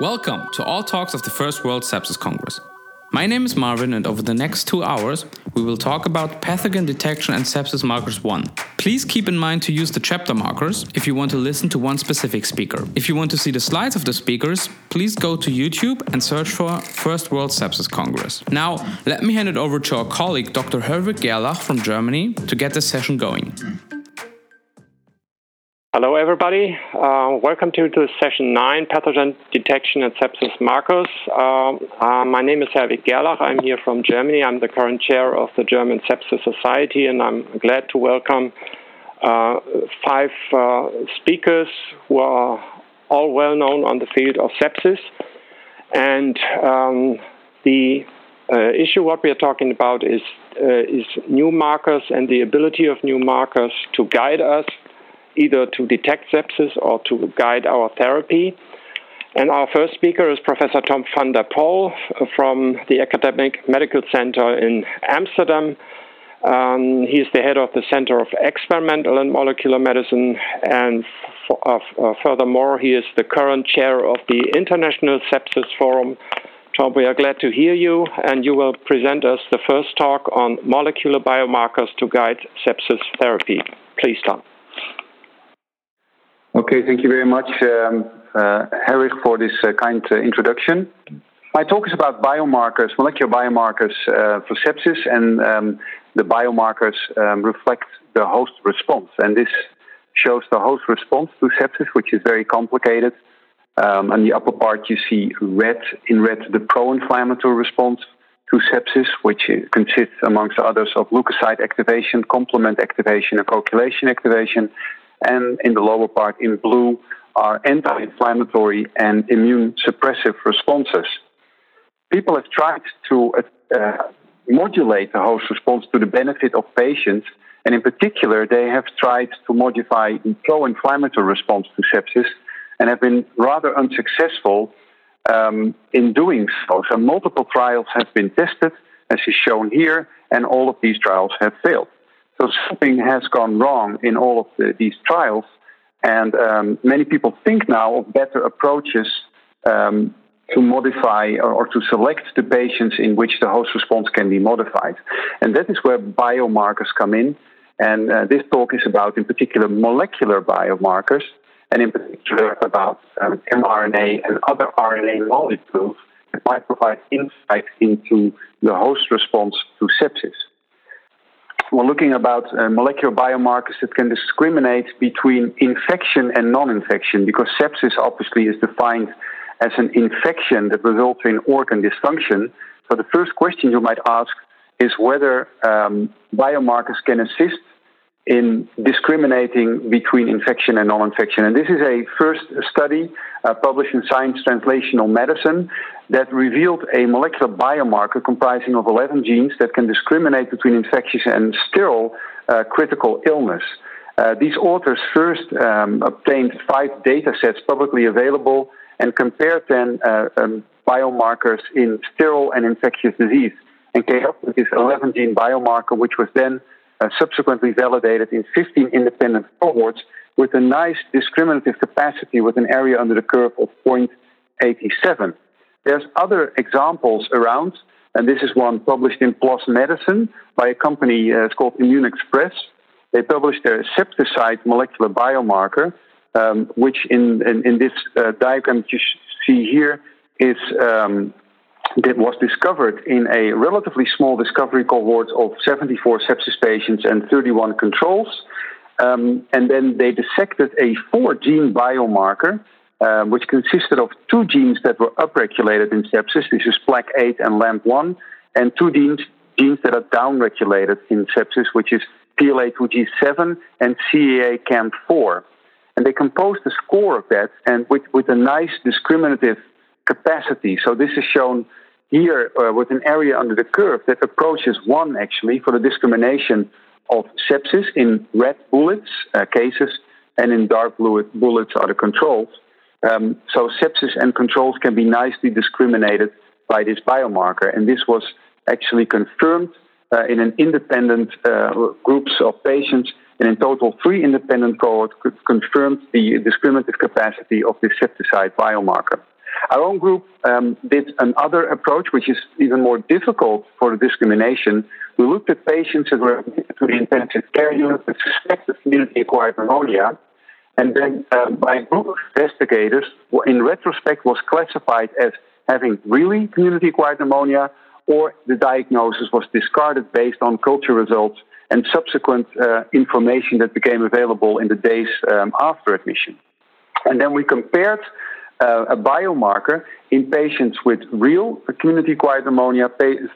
Welcome to all talks of the First World Sepsis Congress. My name is Marvin, and over the next two hours, we will talk about pathogen detection and sepsis markers 1. Please keep in mind to use the chapter markers if you want to listen to one specific speaker. If you want to see the slides of the speakers, please go to YouTube and search for First World Sepsis Congress. Now, let me hand it over to our colleague Dr. Herwig Gerlach from Germany to get this session going. Hello, everybody. Uh, welcome to, to session 9, Pathogen Detection and Sepsis Markers. Uh, uh, my name is Herwig Gerlach. I'm here from Germany. I'm the current chair of the German Sepsis Society, and I'm glad to welcome uh, five uh, speakers who are all well known on the field of sepsis. And um, the uh, issue what we are talking about is, is new markers and the ability of new markers to guide us either to detect sepsis or to guide our therapy. And our first speaker is Professor Tom van der Poll from the Academic Medical Center in Amsterdam. Um, he is the head of the Center of Experimental and Molecular Medicine, and uh, uh, furthermore, he is the current chair of the International Sepsis Forum. Tom, we are glad to hear you, and you will present us the first talk on molecular biomarkers to guide sepsis therapy. Please, Tom. Okay, thank you very much, um, uh, Herwig, for this uh, kind uh, introduction. My talk is about biomarkers, molecular biomarkers uh, for sepsis, and um, the biomarkers um, reflect the host response. And this shows the host response to sepsis, which is very complicated. Um, on the upper part, you see red, in red, the pro inflammatory response to sepsis, which consists, amongst others, of leukocyte activation, complement activation, and coagulation activation and in the lower part in blue are anti-inflammatory and immune suppressive responses. People have tried to uh, modulate the host response to the benefit of patients, and in particular, they have tried to modify the pro-inflammatory response to sepsis and have been rather unsuccessful um, in doing so. So multiple trials have been tested, as is shown here, and all of these trials have failed. So something has gone wrong in all of the, these trials, and um, many people think now of better approaches um, to modify or, or, to select the patients in which the host response can be modified. And that is where biomarkers come in. And uh, this talk is about, in particular, molecular biomarkers, and in particular about um, mRNA and other RNA molecules that might provide insight into the host response to sepsis we're looking about uh, molecular biomarkers that can discriminate between infection and non-infection because sepsis obviously is defined as an infection that results in organ dysfunction. So the first question you might ask is whether um, biomarkers can assist in discriminating between infection and non-infection. And this is a first study uh, published in Science Translational Medicine that revealed a molecular biomarker comprising of 11 genes that can discriminate between infectious and sterile uh, critical illness. Uh, these authors first um, obtained five data sets publicly available and compared then uh, um, biomarkers in sterile and infectious disease and came up with this 11 gene biomarker, which was then uh, subsequently validated in 15 independent cohorts with a nice discriminative capacity with an area under the curve of 0.87. There's other examples around, and this is one published in PLOS Medicine by a company, uh, it's called Immunexpress. They published their SeptiCyte molecular biomarker, um, which in, in, in this uh, diagram you see here is um, that was discovered in a relatively small discovery cohort of 74 sepsis patients and 31 controls. Um, and then they dissected a four gene biomarker, um, which consisted of two genes that were upregulated in sepsis. This is PLAC8 and LAMP1, and two genes, genes that are downregulated in sepsis, which is PLA2G7 and CEACAM4. And they composed a score of that, and with, with a nice discriminative capacity. So this is shown here uh, with an area under the curve that approaches one actually for the discrimination of sepsis in red bullets uh, cases and in dark blue bullets are the controls. Um, so sepsis and controls can be nicely discriminated by this biomarker, and this was actually confirmed uh, in an independent uh, groups of patients. And in total, three independent cohorts confirmed the discriminative capacity of this SeptiCyte biomarker. Our own group um, did another approach, which is even more difficult for the discrimination. We looked at patients that were admitted to the intensive care unit with suspected community-acquired pneumonia, and then um, by a group of investigators, in retrospect, was classified as having really community-acquired pneumonia, or the diagnosis was discarded based on culture results and subsequent uh, information that became available in the days um, after admission. And then we compared uh, a biomarker in patients with real community acquired pneumonia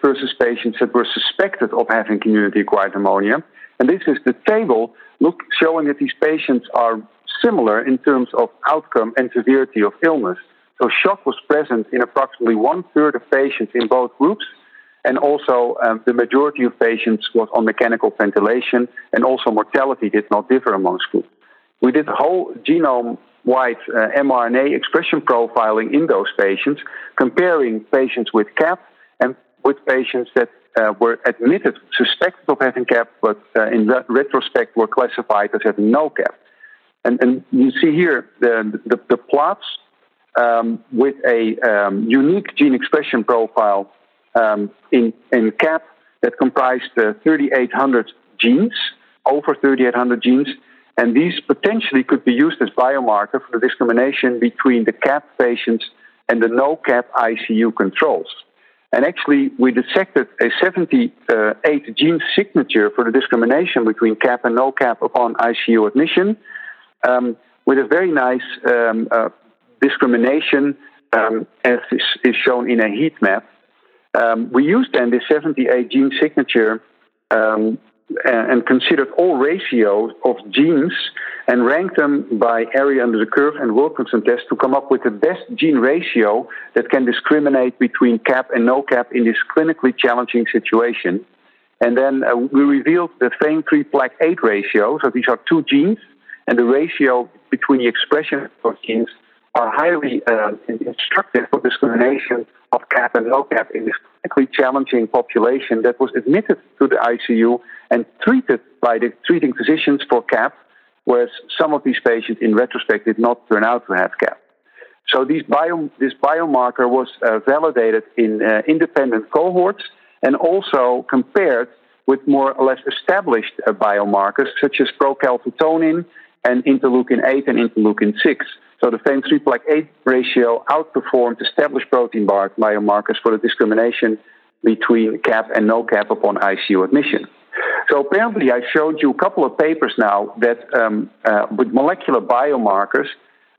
versus patients that were suspected of having community acquired pneumonia. And this is the table look, showing that these patients are similar in terms of outcome and severity of illness. So shock was present in approximately one third of patients in both groups, and also um, the majority of patients was on mechanical ventilation, and also mortality did not differ amongst groups. We did whole genome wide uh, mRNA expression profiling in those patients, comparing patients with CAP and with patients that uh, were admitted, suspected of having CAP, but uh, in re- retrospect were classified as having no CAP. And, and you see here the, the, the plots um, with a um, unique gene expression profile um, in, in CAP that comprised uh, 3,800 genes, over 3,800 genes, and these potentially could be used as biomarker for the discrimination between the CAP patients and the no CAP ICU controls. And actually, we dissected a 78 gene signature for the discrimination between CAP and no CAP upon ICU admission, um, with a very nice um, uh, discrimination um, as is, is, shown in a heat map. Um, we used then this 78 gene signature um, and considered all ratios of genes and ranked them by area under the curve and Wilkinson test to come up with the best gene ratio that can discriminate between cap and no cap in this clinically challenging situation. And then uh, we revealed the FAIM3 plaque 8 ratio. So these are two genes, and the ratio between the expression of genes are highly uh, instructive for discrimination of cap and no cap in this challenging population that was admitted to the ICU and treated by the treating physicians for CAP, whereas some of these patients in retrospect did not turn out to have CAP. So bio, this biomarker was uh, validated in uh, independent cohorts and also compared with more or less established uh, biomarkers such as procalcitonin and interleukin 8 and interleukin 6. So the FAIM3 plaque 8 ratio outperformed established protein bar biomarkers for the discrimination between CAP and no CAP upon ICU admission. So apparently, I showed you a couple of papers now that um, uh, with molecular biomarkers,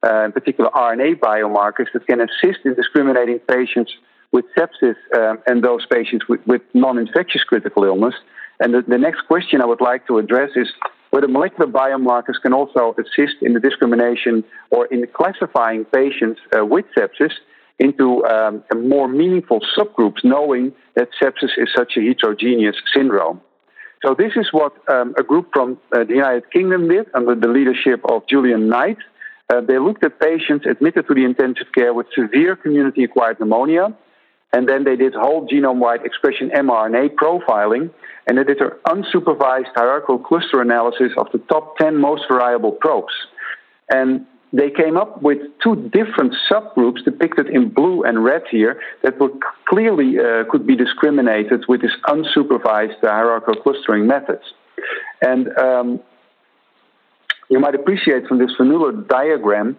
uh, in particular RNA biomarkers, that can assist in discriminating patients with sepsis um, and those patients with, with non-infectious critical illness. And the, the next question I would like to address is whether molecular biomarkers can also assist in the discrimination or in classifying patients uh, with sepsis into um, more meaningful subgroups, knowing that sepsis is such a heterogeneous syndrome. So this is what um, a group from uh, the United Kingdom did under the leadership of Julian Knight. Uh, they looked at patients admitted to the intensive care with severe community-acquired pneumonia, and then they did whole genome-wide expression mRNA profiling, and they did an unsupervised hierarchical cluster analysis of the top 10 most variable probes. And they came up with two different subgroups depicted in blue and red here that were clearly uh, could be discriminated with this unsupervised uh, hierarchical clustering methods. And um, you might appreciate from this vanilla diagram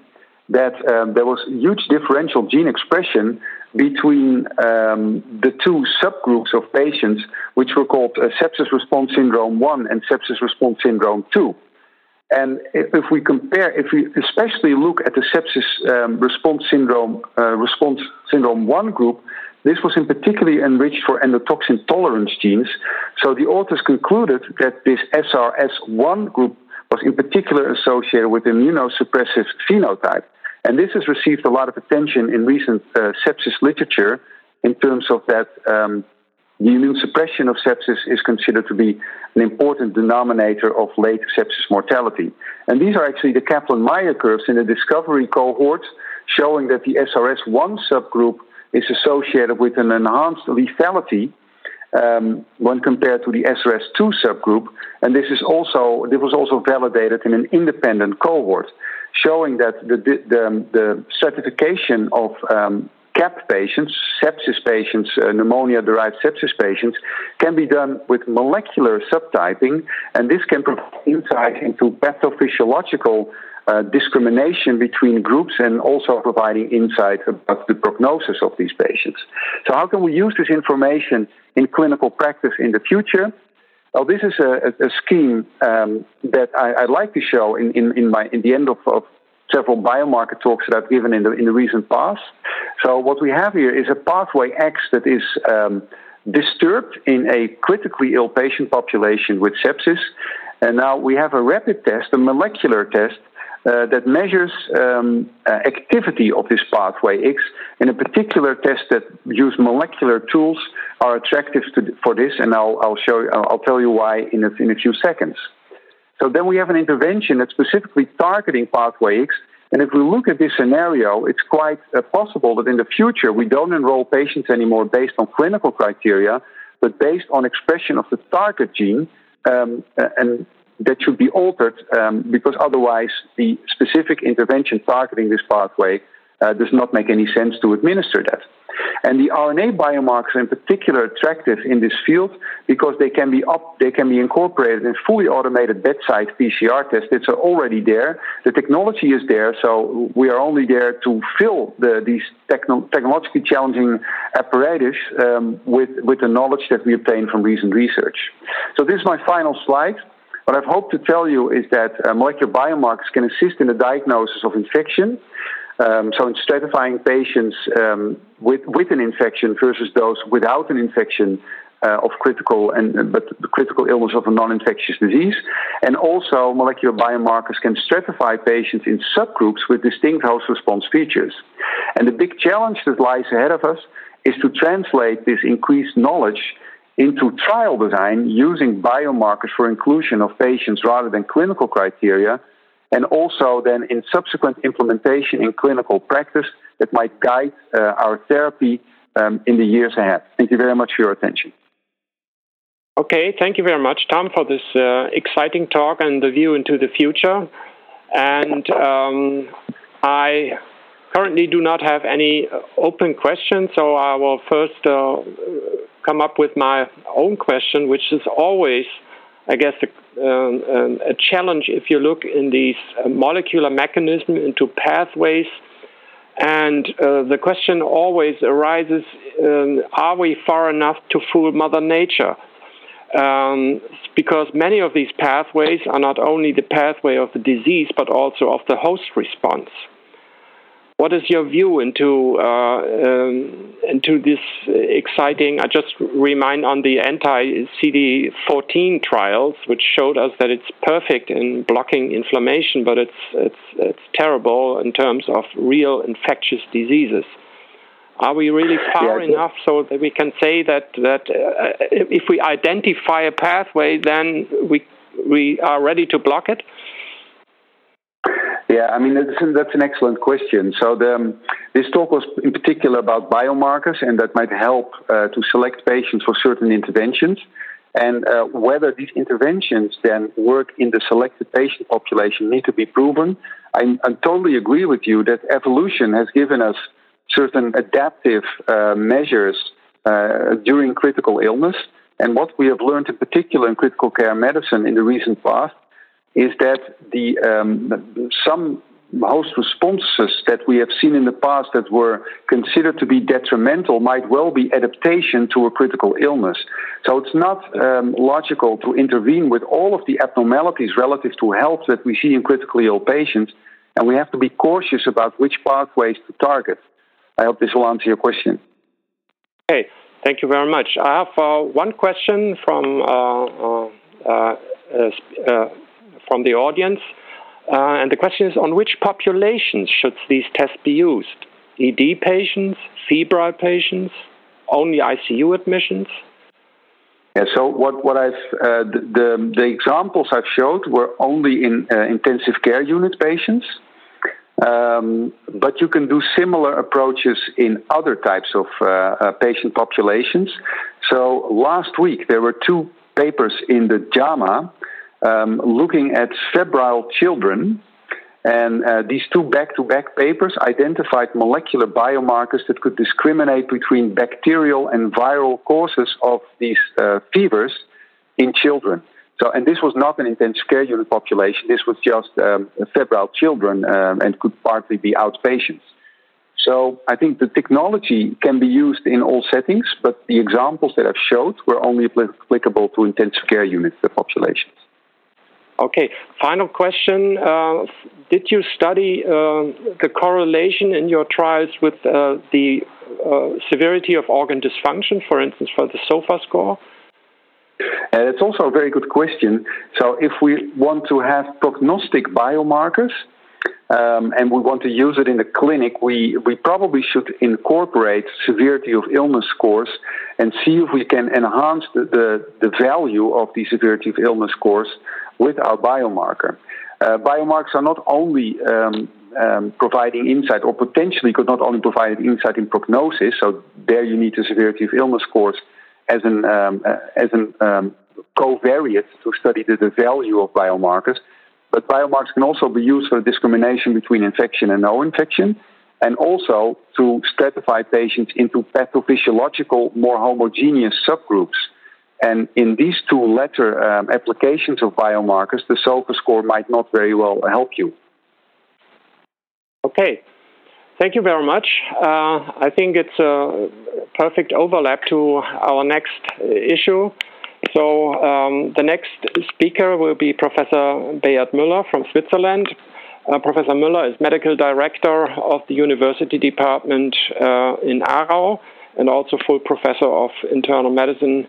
that um, there was huge differential gene expression between um, the two subgroups of patients, which were called uh, sepsis response syndrome 1 and sepsis response syndrome 2. And if we compare, if we especially look at the sepsis um, response syndrome uh, response syndrome one group, this was in particularly enriched for endotoxin tolerance genes. So the authors concluded that this SRS1 group was in particular associated with immunosuppressive phenotype. And this has received a lot of attention in recent uh, sepsis literature in terms of that um, the immune suppression of sepsis is considered to be an important denominator of late sepsis mortality. And these are actually the Kaplan Meier curves in the discovery cohort showing that the SRS1 subgroup is associated with an enhanced lethality um, when compared to the SRS2 subgroup. And this is also this was also validated in an independent cohort. Showing that the, the, the stratification of um, CAP patients, sepsis patients, uh, pneumonia derived sepsis patients, can be done with molecular subtyping, and this can provide insight into pathophysiological uh, discrimination between groups and also providing insight about the prognosis of these patients. So, how can we use this information in clinical practice in the future? Well, this is a, a scheme um, that I, would like to show in, in, in, my, in the end of, of several biomarker talks that I've given in the, in the recent past. So, what we have here is a pathway X that is um, disturbed in a critically ill patient population with sepsis. And now we have a rapid test, a molecular test, uh, that measures um, uh, activity of this pathway X. And a particular test that use molecular tools are attractive to, for this, and I'll, I'll show you, I'll tell you why in a, in a few seconds. So then we have an intervention that's specifically targeting pathway X. And if we look at this scenario, it's quite uh, possible that in the future we don't enroll patients anymore based on clinical criteria, but based on expression of the target gene. Um, and that should be altered um, because otherwise the specific intervention targeting this pathway uh, does not make any sense to administer that. And the RNA biomarkers are in particular attractive in this field because they can be up, they can be incorporated in fully automated bedside PCR tests that are already there. The technology is there, so we are only there to fill the, these techno- technologically challenging apparatus um, with, with the knowledge that we obtain from recent research. So this is my final slide. What I've hoped to tell you is that uh, molecular biomarkers can assist in the diagnosis of infection. Um, so, in stratifying patients um, with, with an infection versus those without an infection uh, of critical and but the critical illness of a non-infectious disease, and also molecular biomarkers can stratify patients in subgroups with distinct host response features. And the big challenge that lies ahead of us is to translate this increased knowledge into trial design using biomarkers for inclusion of patients rather than clinical criteria and also then in subsequent implementation in clinical practice that might guide uh, our therapy um, in the years ahead. Thank you very much for your attention. Okay, thank you very much, Tom, for this uh, exciting talk and the view into the future. And um, I currently do not have any open questions, so I will first uh, come up with my own question, which is always, I guess, a um, um, a challenge if you look in these uh, molecular mechanisms into pathways. And uh, the question always arises um, are we far enough to fool Mother Nature? Um, because many of these pathways are not only the pathway of the disease, but also of the host response. What is your view into uh, um, into this exciting? I just remind on the anti-CD14 trials, which showed us that it's perfect in blocking inflammation, but it's it's it's terrible in terms of real infectious diseases. Are we really far yeah, enough so that we can say that that uh, if we identify a pathway, then we we are ready to block it? Yeah, I mean, that's an, excellent question. So, the, um, this talk was in particular about biomarkers, and that might help uh, to select patients for certain interventions. And uh, whether these interventions then work in the selected patient population need to be proven. I, I totally agree with you that evolution has given us certain adaptive uh, measures uh, during critical illness. And what we have learned in particular in critical care medicine in the recent past is that the um, some host responses that we have seen in the past that were considered to be detrimental might well be adaptation to a critical illness. So it's not um, logical to intervene with all of the abnormalities relative to health that we see in critically ill patients, and we have to be cautious about which pathways to target. I hope this will answer your question. Okay, thank you very much. I have uh, one question from. Uh, uh, uh, uh from the audience. Uh, and the question is on which populations should these tests be used? ED patients, febrile patients, only ICU admissions? Yeah, so what, what I've uh, the, the, the examples I've showed were only in uh, intensive care unit patients, um, but you can do similar approaches in other types of uh, uh patient populations. So last week there were two papers in the JAMA um, looking at febrile children And uh, these two back to back papers identified molecular biomarkers that could discriminate between bacterial and viral causes of these uh, fevers in children. So, and this was not an intensive care unit population. This was just um, febrile children um, and could partly be outpatients. So I think the technology can be used in all settings, but the examples that I've showed were only applicable to intensive care unit populations. Okay, final question. Uh, did you study uh, the correlation in your trials with uh, the uh, severity of organ dysfunction, for instance, for the SOFA score? And it's also a very good question. So, if we want to have prognostic biomarkers um, and we want to use it in the clinic, we, we probably should incorporate severity of illness scores and see if we can enhance the, the, the value of the severity of illness scores with our biomarker. Uh, biomarkers are not only um, um, providing insight, or potentially could not only provide insight in prognosis. So there you need the severity of illness scores as an um, uh, as an um, covariate to study the, the, value of biomarkers. But biomarkers can also be used for discrimination between infection and no infection, and also to stratify patients into pathophysiological, more homogeneous subgroups. And in these two latter um, applications of biomarkers, the SOFA score might not very well help you. Okay, Thank you very much. Uh, I think it's a perfect overlap to our next issue. So, um, the next speaker will be Professor Beat Müller from Switzerland. Uh, Professor Müller is medical director of the University Department uh, in Aarau and also full professor of internal medicine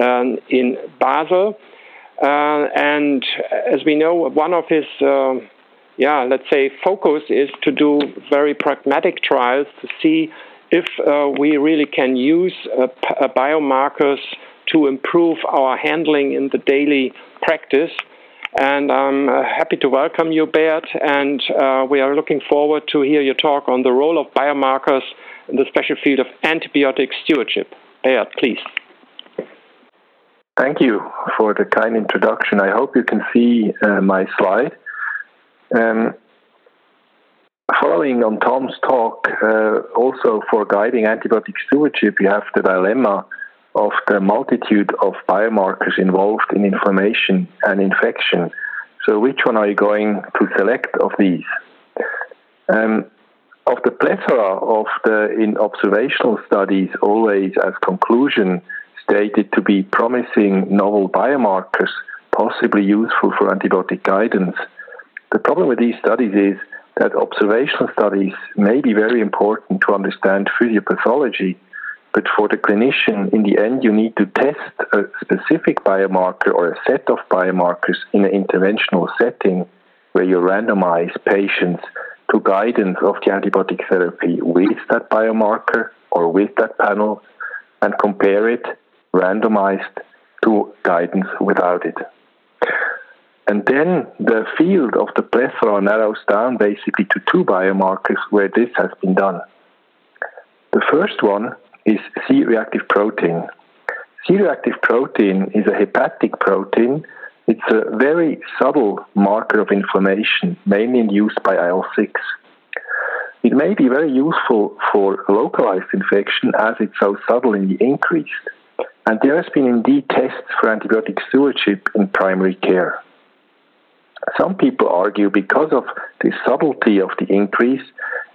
um, in Basel. Uh, and as we know, one of his uh, yeah, let's say, focus is to do very pragmatic trials to see if uh, we really can use uh, uh, biomarkers to improve our handling in the daily practice. And I'm uh, happy to welcome you, Beat, and we are looking forward to hear your talk on the role of biomarkers in the special field of antibiotic stewardship. Beat, please. Thank you for the kind introduction. I hope you can see uh, my slide. Um, following on Tom's talk, uh, also for guiding antibiotic stewardship, you have the dilemma of the multitude of biomarkers involved in inflammation and infection. So, which one are you going to select of these? Um, of the plethora of the in observational studies, always as conclusion stated to be promising novel biomarkers, possibly useful for antibiotic guidance. The problem with these studies is that observational studies may be very important to understand physiopathology, but for the clinician, in the end, you need to test a specific biomarker or a set of biomarkers in an interventional setting where you randomize patients to guidance of the antibiotic therapy with that biomarker or with that panel and compare it randomized to guidance without it. And then the field of the plethora narrows down basically to two biomarkers where this has been done. The first one is C reactive protein. C reactive protein is a hepatic protein. It's a very subtle marker of inflammation, mainly induced by IL 6. It may be very useful for localized infection as it's so the increased. And there has been indeed tests for antibiotic stewardship in primary care. Some people argue because of the subtlety of the increase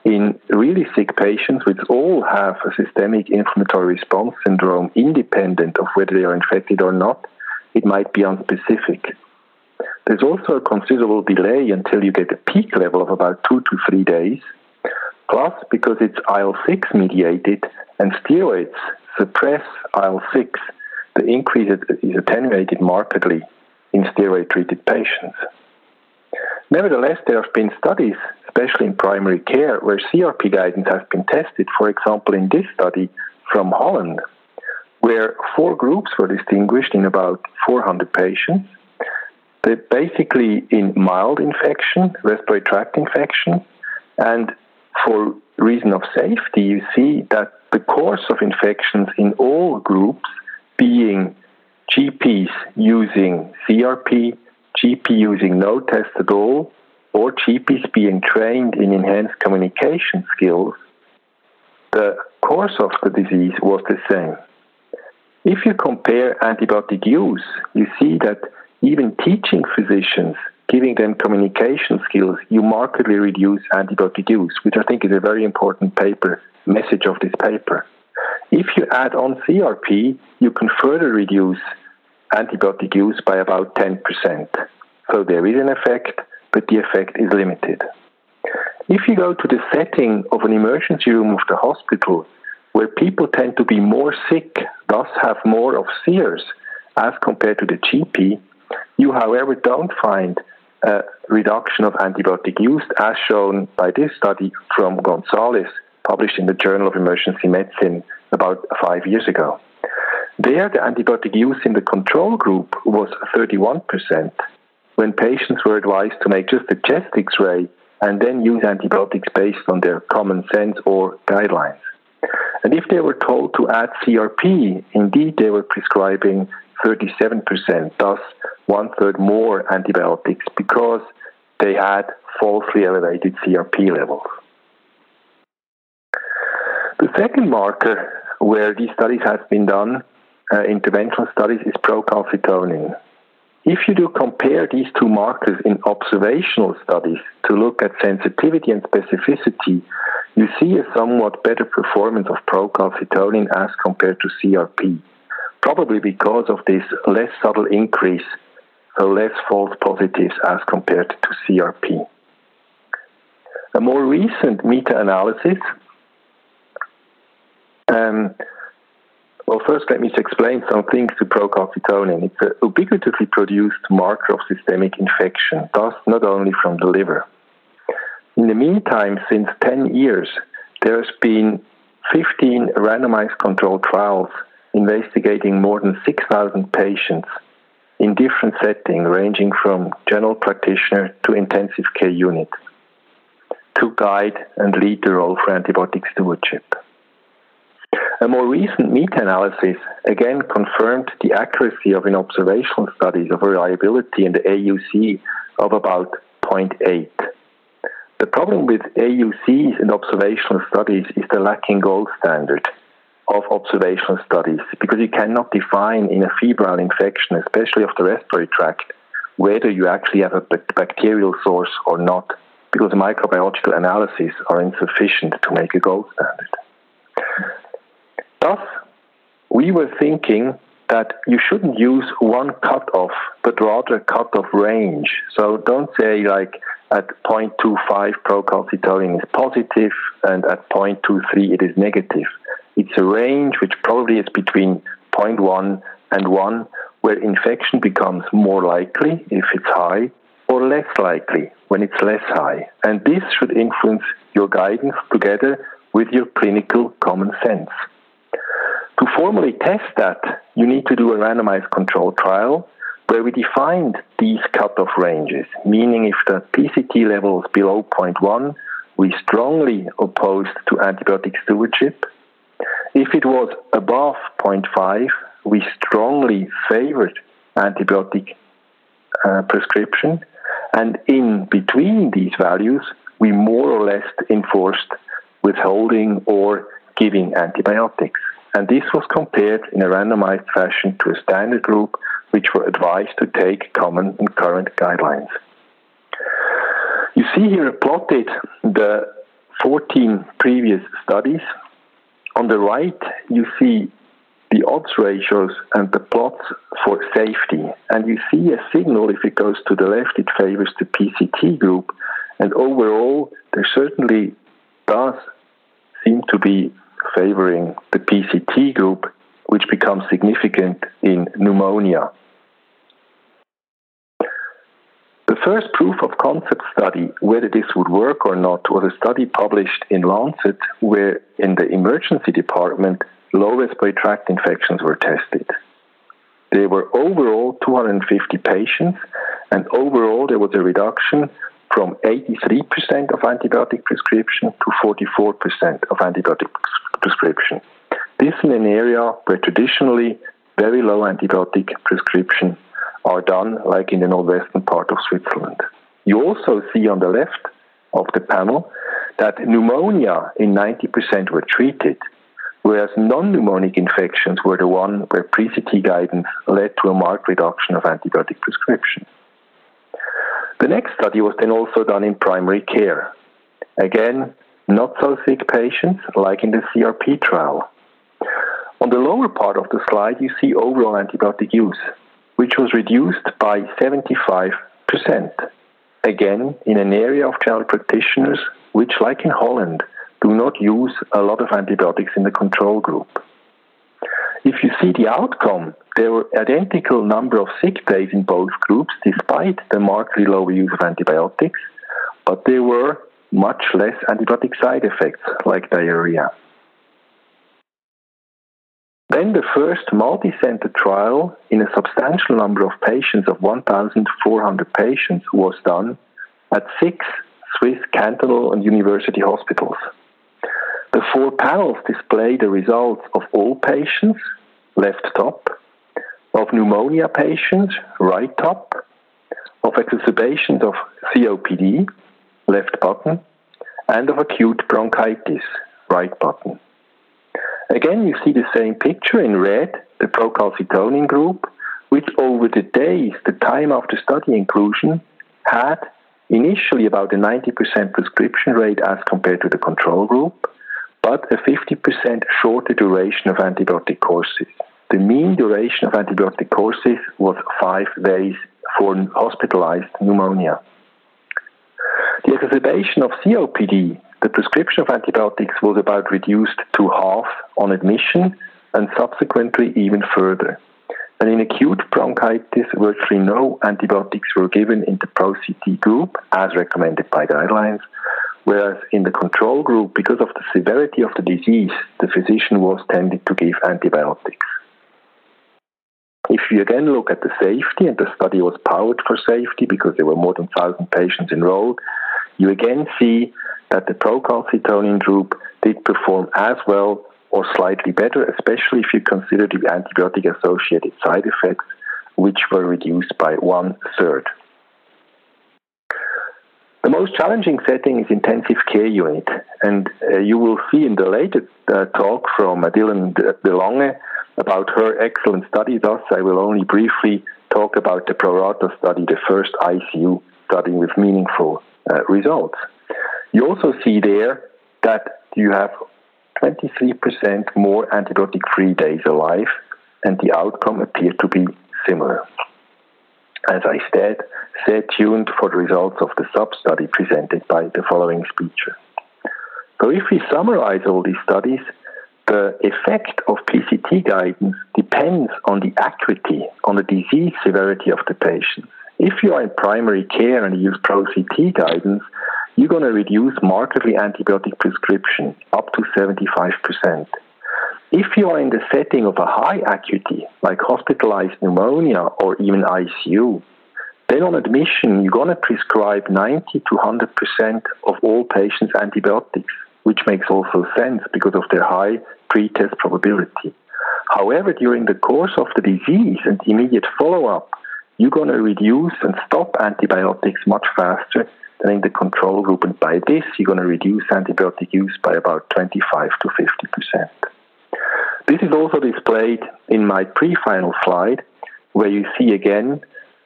in really sick patients, which all have a systemic inflammatory response syndrome, independent of whether they are infected or not, it might be unspecific. There's also a considerable delay until you get a peak level of about two to three days. Plus, because it's IL 6 mediated and steroids suppress IL 6, the increase is attenuated markedly in steroid treated patients. Nevertheless, there have been studies, especially in primary care, where CRP guidance has been tested. For example, in this study from Holland, where four groups were distinguished in about 400 patients. They're basically in mild infection, respiratory tract infection, and for reason of safety, you see that the course of infections in all groups, being GPs using CRP, GP using no test at all, or GPs being trained in enhanced communication skills, the course of the disease was the same. If you compare antibiotic use, you see that even teaching physicians, giving them communication skills, you markedly reduce antibiotic use, which I think is a very important paper message of this paper. If you add on CRP, you can further reduce antibiotic use by about 10%. So there is an effect, but the effect is limited. If you go to the setting of an emergency room of the hospital, where people tend to be more sick, thus have more of SIRS as compared to the GP, you, however, don't find a reduction of antibiotic use as shown by this study from Gonzalez, published in the Journal of Emergency Medicine about five years ago. There, the antibiotic use in the control group was 31%, when patients were advised to make just a chest x ray and then use antibiotics based on their common sense or guidelines. And if they were told to add CRP, indeed they were prescribing 37%, thus one third more antibiotics because they had falsely elevated CRP levels. The second marker where these studies have been done, uh, interventional studies, is procalcitonin. If you do compare these two markers in observational studies to look at sensitivity and specificity, you see a somewhat better performance of procalcitonin as compared to CRP, probably because of this less subtle increase, so less false positives as compared to CRP. A more recent meta analysis um, well, first, let me explain some things to procalcitonin. It's a ubiquitously produced marker of systemic infection, thus not only from the liver. In the meantime, since 10 years, there has been 15 randomized controlled trials investigating more than 6,000 patients in different settings, ranging from general practitioner to intensive care unit, to guide and lead the role for antibiotic stewardship. A more recent meta-analysis again confirmed the accuracy of an observational studies of reliability in the AUC of about 0.8. The problem with AUCs and observational studies is the lacking gold standard of observational studies because you cannot define in a febrile infection, especially of the respiratory tract, whether you actually have a bacterial source or not because microbiological analyses are insufficient to make a gold standard. Thus, we were thinking that you shouldn't use one cutoff, but rather a cutoff range. So don't say like at 0.25 procalcitonin is positive and at 0.23 it is negative. It's a range which probably is between 0.1 and 1, where infection becomes more likely if it's high or less likely when it's less high. And this should influence your guidance together with your clinical common sense. To formally test that, you need to do a randomized control trial where we defined these cutoff ranges, meaning if the PCT level is below 0.1, we strongly opposed to antibiotic stewardship. If it was above 0.5, we strongly favored antibiotic uh, prescription. And in between these values, we more or less enforced withholding or giving antibiotics and this was compared in a randomized fashion to a standard group which were advised to take common and current guidelines. You see here plotted the 14 previous studies. On the right, you see the odds ratios and the plots for safety. And you see a signal if it goes to the left, it favors the PCT group. And overall, there certainly does seem to be favoring the PCT group, which becomes significant in pneumonia. The first proof of concept study, whether this would work or not, was a study published in Lancet where in the emergency department low respiratory tract infections were tested. There were overall 250 patients, and overall there was a reduction from 83% of antibiotic prescription to 44% of antibiotic prescription. This in an area where traditionally very low antibiotic prescription are done, like in the northwestern part of Switzerland. You also see on the left of the panel that pneumonia in 90% were treated, whereas non-pneumonic infections were the one where PCT guidance led to a marked reduction of antibiotic prescription. The next study was then also done in primary care. Again, not so sick patients, like in the CRP trial. On the lower part of the slide, you see overall antibiotic use, which was reduced by 75%. Again, in an area of general practitioners, which, like in Holland, do not use a lot of antibiotics in the control group. If you see the outcome, there were identical number of sick days in both groups, despite the markedly lower use of antibiotics, but there were much less antibiotic side effects like diarrhea. Then the first multi-center trial in a substantial number of patients of 1,400 patients was done at six Swiss cantonal and university hospitals. The four panels display the results of all patients, left top, of pneumonia patients, right top, of exacerbations of COPD, left button, and of acute bronchitis, right button. Again, you see the same picture in red, the procalcitonin group, which over the days, the time after study inclusion, had initially about a 90% prescription rate as compared to the control group, but a 50% shorter duration of antibiotic courses. The mean duration of antibiotic courses was five days for hospitalized pneumonia. The exacerbation of COPD, the prescription of antibiotics was about reduced to half on admission and subsequently even further. And in acute bronchitis, virtually no antibiotics were given in the PRO-CT group as recommended by guidelines, whereas in the control group, because of the severity of the disease, the physician was tended to give antibiotics. If you again look at the safety, and the study was powered for safety because there were more than 1,000 patients enrolled, you again see that the procalcitonin group did perform as well or slightly better, especially if you consider the antibiotic associated side effects, which were reduced by one third. The most challenging setting is intensive care unit, and uh, you will see in the later uh, talk from uh, Dylan DeLonge about her excellent study. Thus, I will only briefly talk about the Prorata study, the first ICU study with meaningful uh, results. You also see there that you have 23% more antibiotic free days alive, and the outcome appeared to be similar. As I said, stay tuned for the results of the sub study presented by the following speaker. So, if we summarize all these studies, the effect of PCT guidance depends on the acuity, on the disease severity of the patient. If you are in primary care and use PRO-CT guidance, you're going to reduce markedly antibiotic prescription up to 75%. If you are in the setting of a high acuity, like hospitalized pneumonia or even ICU, then on admission, you're going to prescribe 90 to 100% of all patients antibiotics, which makes also sense because of their high pretest probability. However, during the course of the disease and immediate follow up, you're going to reduce and stop antibiotics much faster than in the control group. And by this, you're going to reduce antibiotic use by about 25 to 50%. This is also displayed in my pre-final slide, where you see again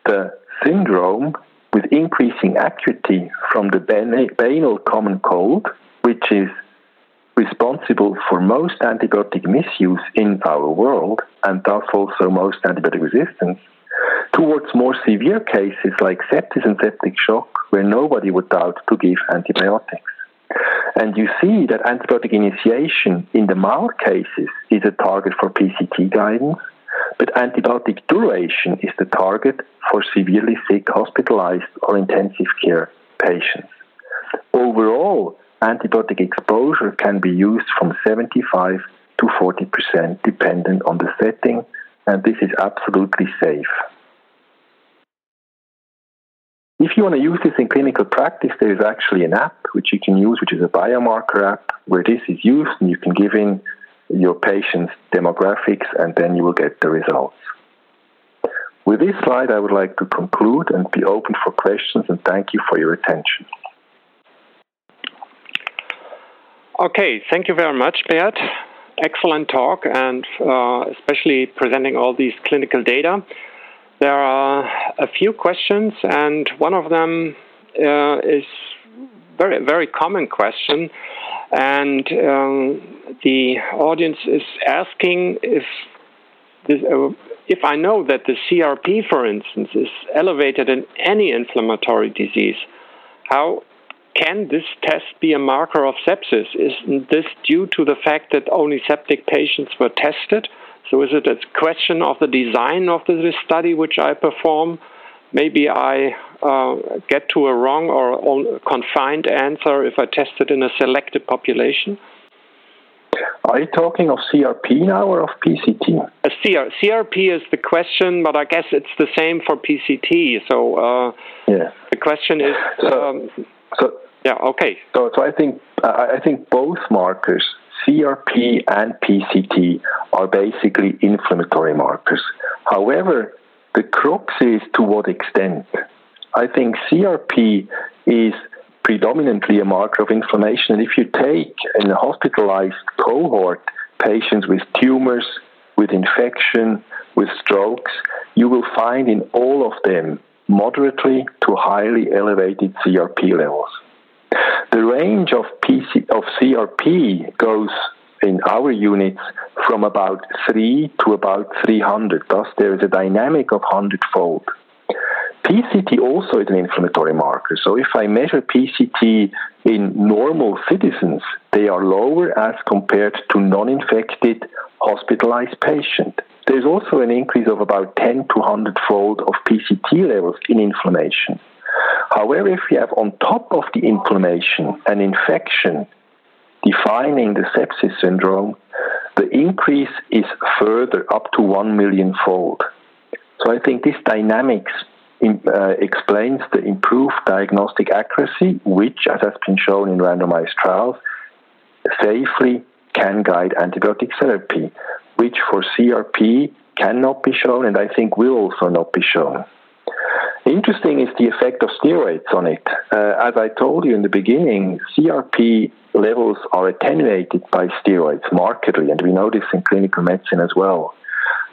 the syndrome with increasing acuity from the banal common cold, which is responsible for most antibiotic misuse in our world, and thus also most antibiotic resistance, towards more severe cases like sepsis and septic shock, where nobody would doubt to give antibiotics. And you see that antibiotic initiation in the mild cases is a target for PCT guidance, but antibiotic duration is the target for severely sick, hospitalized, or intensive care patients. Overall, antibiotic exposure can be used from 75 to 40% dependent on the setting, and this is absolutely safe. If you want to use this in clinical practice, there is actually an app which you can use, which is a biomarker app, where this is used and you can give in your patient's demographics and then you will get the results. With this slide, I would like to conclude and be open for questions, and thank you for your attention. Okay, thank you very much, Bert. Excellent talk, and uh, especially presenting all these clinical data. There are a few questions, and one of them uh, is very very common question, and um, the audience is asking if this, uh, if I know that the CRP, for instance, is elevated in any inflammatory disease, how can this test be a marker of sepsis? Isn't this due to the fact that only septic patients were tested? So is it a question of the design of this study which I perform? Maybe I uh, get to a wrong or confined answer if I test it in a selected population? Are you talking of CRP now or of PCT? A CR, CRP is the question, but I guess it's the same for PCT. So uh, yeah. the question is. So, um, so, yeah, okay. So, so I think I think both markers, CRP and PCT, are basically inflammatory markers. However, the crux is to what extent. I think CRP is predominantly a marker of inflammation. And if you take in a hospitalized cohort patients with tumors, with infection, with strokes, you will find in all of them moderately to highly elevated CRP levels. The range of, PC, of CRP goes in our units from about 3 to about 300. Thus, there is a dynamic of 100 fold. PCT also is an inflammatory marker. So if I measure PCT in normal citizens, they are lower as compared to non-infected hospitalized patients. There's also an increase of about 10 to 100 fold of PCT levels in inflammation. However, if we have on top of the inflammation an infection defining the sepsis syndrome, the increase is further up to 1 million fold. So I think this dynamics in, uh, explains the improved diagnostic accuracy, which, as has been shown in randomized trials, safely can guide antibiotic therapy, which for CRP cannot be shown and I think will also not be shown. Interesting is the effect of steroids on it. Uh, as I told you in the beginning, CRP levels are attenuated by steroids markedly, and we know this in clinical medicine as well.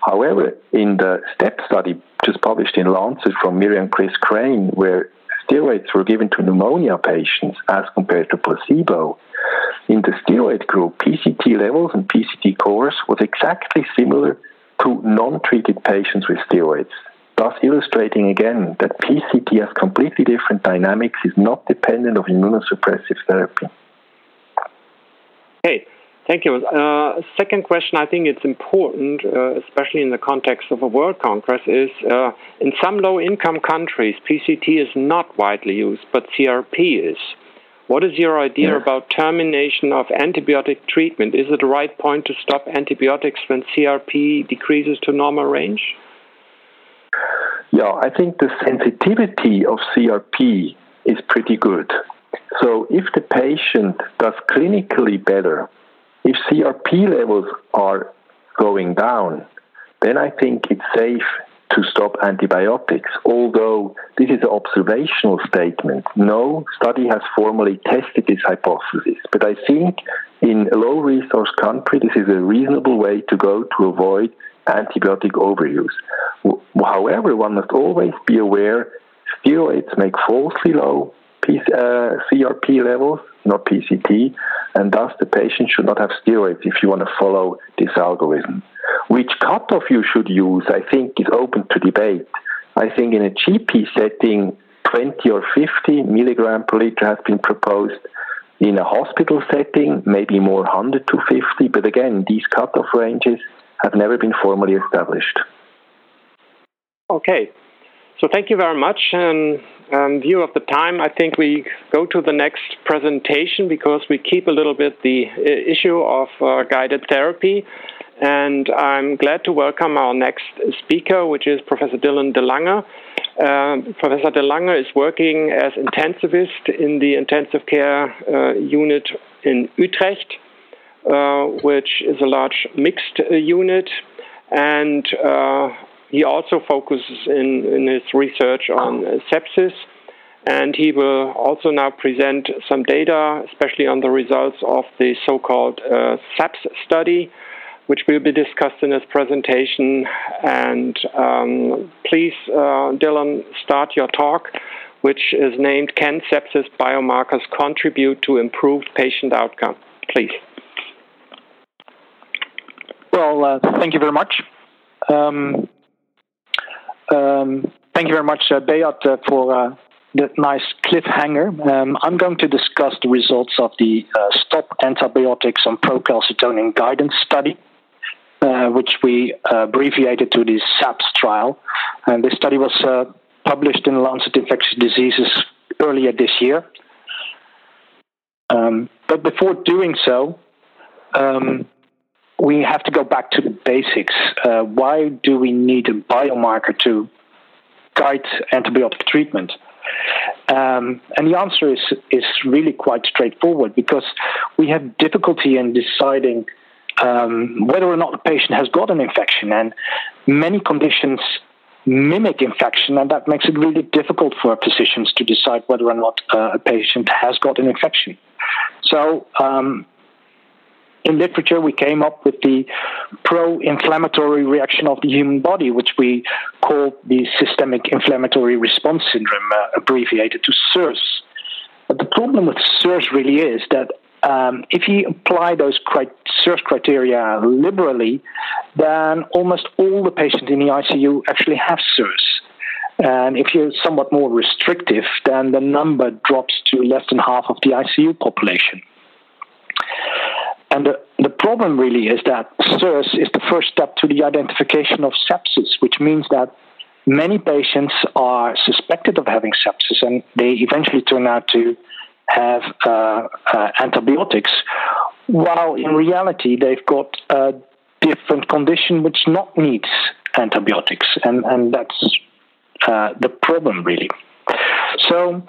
However, in the STEP study just published in Lancet from Mirjam Christ-Crain, where steroids were given to pneumonia patients as compared to placebo, in the steroid group, PCT levels and PCT course was exactly similar to non-treated patients with steroids, thus illustrating again that PCT has completely different dynamics, is not dependent of immunosuppressive therapy. Hey, Thank you. Uh, second question, I think it's important, uh, especially in the context of a World Congress, is uh, in some low income countries, PCT is not widely used, but CRP is. What is your idea yeah. about termination of antibiotic treatment? Is it the right point to stop antibiotics when CRP decreases to normal range? Yeah, I think the sensitivity of CRP is pretty good. So if the patient does clinically better, if CRP levels are going down, then I think it's safe to stop antibiotics, although this is an observational statement. No study has formally tested this hypothesis, but I think in a low resource country, this is a reasonable way to go to avoid antibiotic overuse. However, one must always be aware steroids make falsely low uh, CRP levels, not PCT, and thus the patient should not have steroids if you want to follow this algorithm. Which cutoff you should use, I think, is open to debate. I think in a GP setting, 20 or 50 milligram per liter has been proposed. In a hospital setting, maybe more 100 to 50, but again, these cutoff ranges have never been formally established. Okay, so thank you very much. And um, view of the time, I think we go to the next presentation because we keep a little bit the uh, issue of uh, guided therapy. And I'm glad to welcome our next speaker, which is Professor Dylan de Lange. Uh, Professor de Lange is working as intensivist in the intensive care uh, unit in Utrecht, which is a large mixed uh, unit. And he also focuses in, in his research on uh, sepsis, and he will also now present some data, especially on the results of the so called uh, SAPS study, which will be discussed in his presentation. And um, please, uh, Dylan, start your talk, which is named Can Sepsis Biomarkers Contribute to Improved Patient Outcome? Please. Well, uh, thank you very much. Um, um, thank you very much, uh, uh, for uh, that nice cliffhanger. Um, I'm going to discuss the results of the uh, Stop Antibiotics on Procalcitonin Guidance study. Uh, which we abbreviated to the SAPS trial. And this study was published in Lancet Infectious Diseases earlier this year. Um, but before doing so, um, we have to go back to the basics. Uh, why do we need a biomarker to guide antibiotic treatment? Um, and the answer is is really quite straightforward because we have difficulty in deciding um, whether or not the patient has got an infection. And many conditions mimic infection, and that makes it really difficult for physicians to decide whether or not uh, a patient has got an infection. So, um, in literature, we came up with the pro inflammatory reaction of the human body, which we call the systemic inflammatory response syndrome, uh, abbreviated to SIRS. But the problem with SIRS really is that um, if you apply those SIRS criteria liberally, then almost all the patients in the ICU actually have SIRS. And if you're somewhat more restrictive, then the number drops to less than half of the ICU population. And the, the problem really is that SIRS is the first step to the identification of sepsis, which means that many patients are suspected of having sepsis and they eventually turn out to have uh, uh, antibiotics, while in reality they've got a different condition which not needs antibiotics, and and that's uh, the problem really. So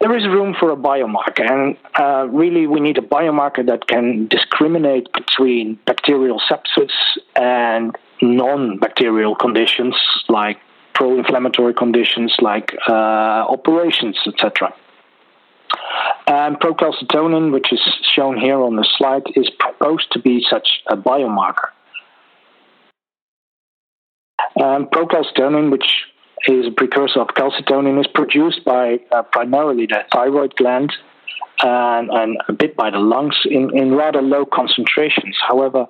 there is room for a biomarker, and uh, really we need a biomarker that can discriminate between bacterial sepsis and non-bacterial conditions like pro-inflammatory conditions like uh, operations, etc. And procalcitonin, which is shown here on the slide, is proposed to be such a biomarker. And procalcitonin, which is a precursor of calcitonin, is produced by uh, primarily the thyroid gland and, and, a bit by the lungs in, in rather low concentrations. However,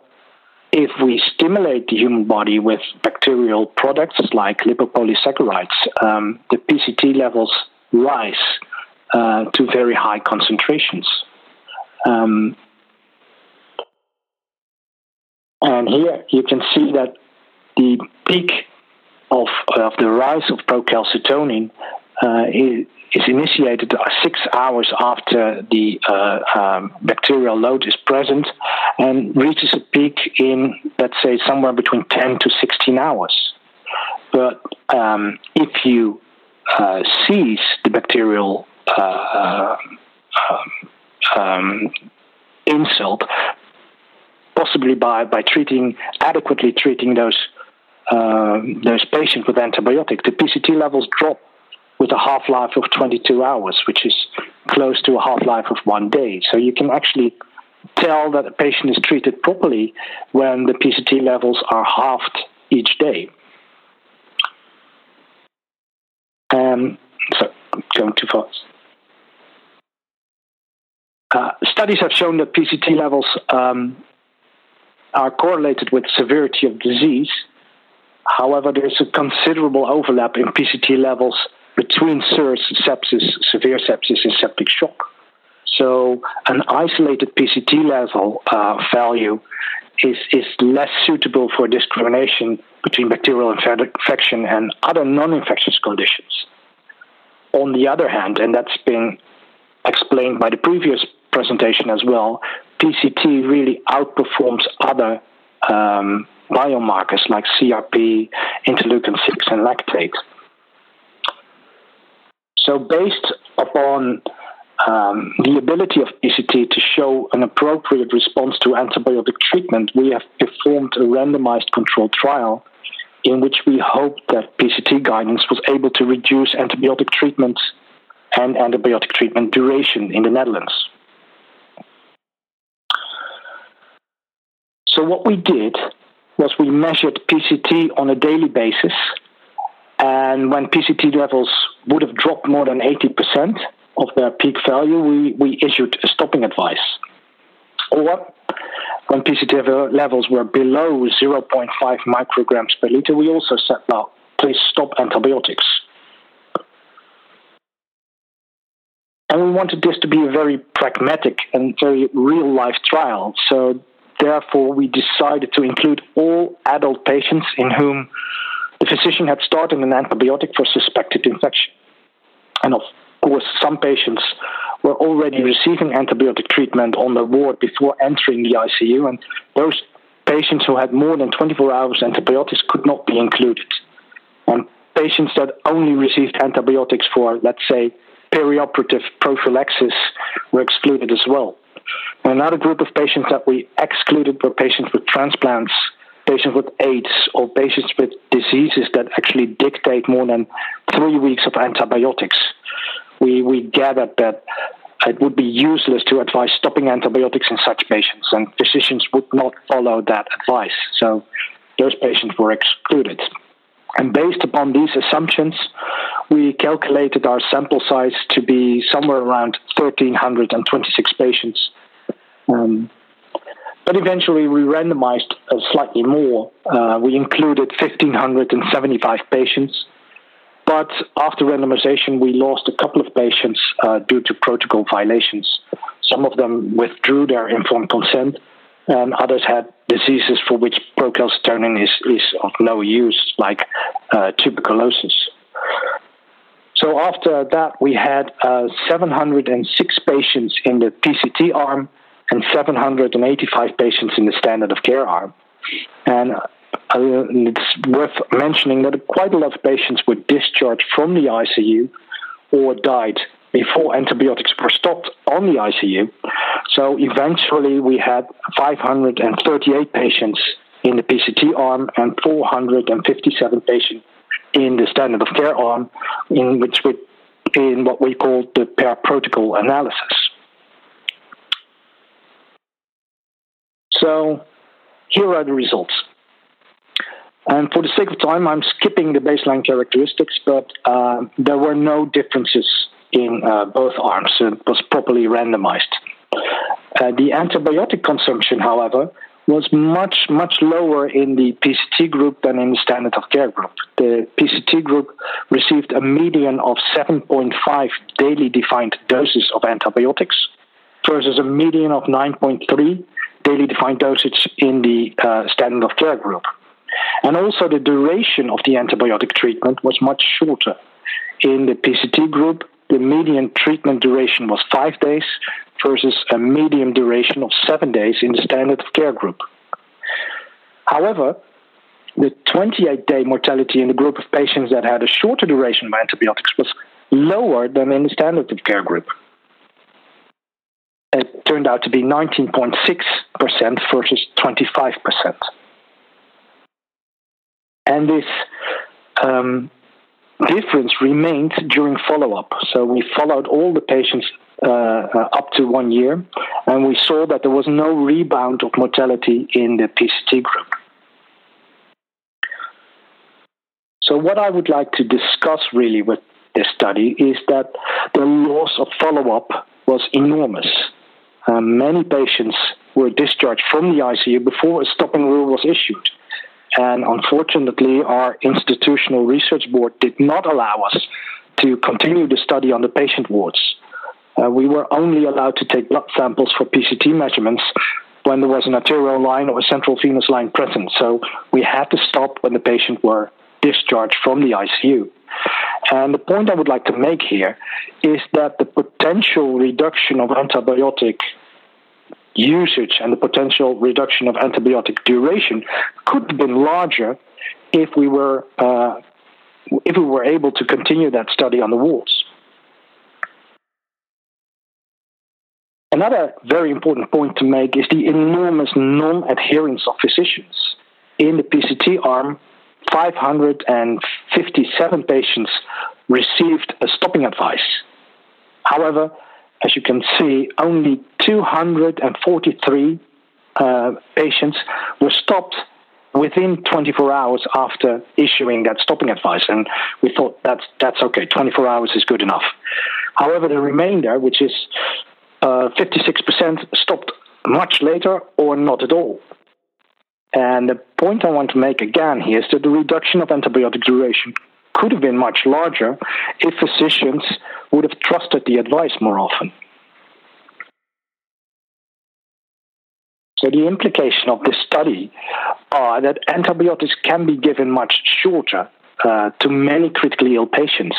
if we stimulate the human body with bacterial products like lipopolysaccharides, um, the PCT levels rise uh, to very high concentrations. Um, and here you can see that the peak of, of the rise of procalcitonin uh, is, initiated six hours after the uh, um, bacterial load is present and reaches a peak in, let's say, somewhere between 10 to 16 hours. But um, if you uh, seize the bacterial uh, um, um, insult, possibly by, by treating adequately treating those uh, those patients with antibiotic, the PCT levels drop with a half life of 22 hours, which is close to a half life of one day. So you can actually tell that a patient is treated properly when the PCT levels are halved each day. Um, so, going too fast. Uh, studies have shown that PCT levels um, are correlated with severity of disease. However, there's a considerable overlap in PCT levels between SIRS, sepsis, severe sepsis, and septic shock. So, an isolated PCT level uh, value is, is less suitable for discrimination between bacterial infection and other non infectious conditions. On the other hand, and that's been explained by the previous presentation as well, PCT really outperforms other um, biomarkers like CRP, interleukin 6, and lactate. So, based upon um, the ability of PCT to show an appropriate response to antibiotic treatment, we have performed a randomized controlled trial in which we hoped that PCT guidance was able to reduce antibiotic treatment and antibiotic treatment duration in the Netherlands. So, what we did was we measured PCT on a daily basis, and when PCT levels would have dropped more than 80% of their peak value, we, we issued a stopping advice. Or when PCT levels were below 0.5 micrograms per liter, we also said, well, please stop antibiotics. And we wanted this to be a very pragmatic and very real life trial. So, therefore, we decided to include all adult patients in whom the physician had started an antibiotic for suspected infection. And of course, some patients were already receiving antibiotic treatment on the ward before entering the ICU, and those patients who had more than 24 hours antibiotics could not be included. And patients that only received antibiotics for, let's say, perioperative prophylaxis were excluded as well. Another group of patients that we excluded were patients with transplants, patients with AIDS, or patients with diseases that actually dictate more than three weeks of antibiotics we, we gathered that it would be useless to advise stopping antibiotics in such patients, and physicians would not follow that advice. So those patients were excluded. And based upon these assumptions, we calculated our sample size to be somewhere around 1,326 patients. Um, but eventually, we randomized uh, slightly more. Uh, we included 1,575 patients but after randomization, we lost a couple of patients uh, due to protocol violations. Some of them withdrew their informed consent, and others had diseases for which procalcitonin is, is of no use, like uh, tuberculosis. So after that, we had uh, 706 patients in the PCT arm and 785 patients in the standard of care arm. And uh, it's worth mentioning that quite a lot of patients were discharged from the ICU or died before antibiotics were stopped on the ICU. So eventually, we had 538 patients in the PCT arm and 457 patients in the standard of care arm, in which we in what we call the per protocol analysis. So here are the results. And for the sake of time, I'm skipping the baseline characteristics, but uh, there were no differences in uh, both arms. It was properly randomized. Uh, the antibiotic consumption, however, was much, much lower in the PCT group than in the standard of care group. The PCT group received a median of 7.5 daily defined doses of antibiotics versus a median of 9.3 daily defined dosage in the uh, standard of care group. And also, the duration of the antibiotic treatment was much shorter. In the PCT group, the median treatment duration was five days versus a medium duration of seven days in the standard of care group. However, the 28 day mortality in the group of patients that had a shorter duration of antibiotics was lower than in the standard of care group. It turned out to be 19.6% versus 25%. And this um, difference remained during follow up. So we followed all the patients uh, uh, up to one year, and we saw that there was no rebound of mortality in the PCT group. So, what I would like to discuss really with this study is that the loss of follow up was enormous. Um, many patients were discharged from the ICU before a stopping rule was issued. And unfortunately, our institutional research board did not allow us to continue the study on the patient wards. Uh, we were only allowed to take blood samples for PCT measurements when there was an arterial line or a central venous line present. So we had to stop when the patient were discharged from the ICU. And the point I would like to make here is that the potential reduction of antibiotic usage and the potential reduction of antibiotic duration could have been larger if we were uh, if we were able to continue that study on the wards. Another very important point to make is the enormous non adherence of physicians. In the PCT arm, 557 patients received a stopping advice. However, as you can see, only 243 uh, patients were stopped within 24 hours after issuing that stopping advice, and we thought that's that's okay. 24 hours is good enough. However, the remainder, which is uh, 56%, stopped much later or not at all. And the point I want to make again here is that the reduction of antibiotic duration could have been much larger if physicians would have trusted the advice more often. So the implication of this study are that antibiotics can be given much shorter uh, to many critically ill patients.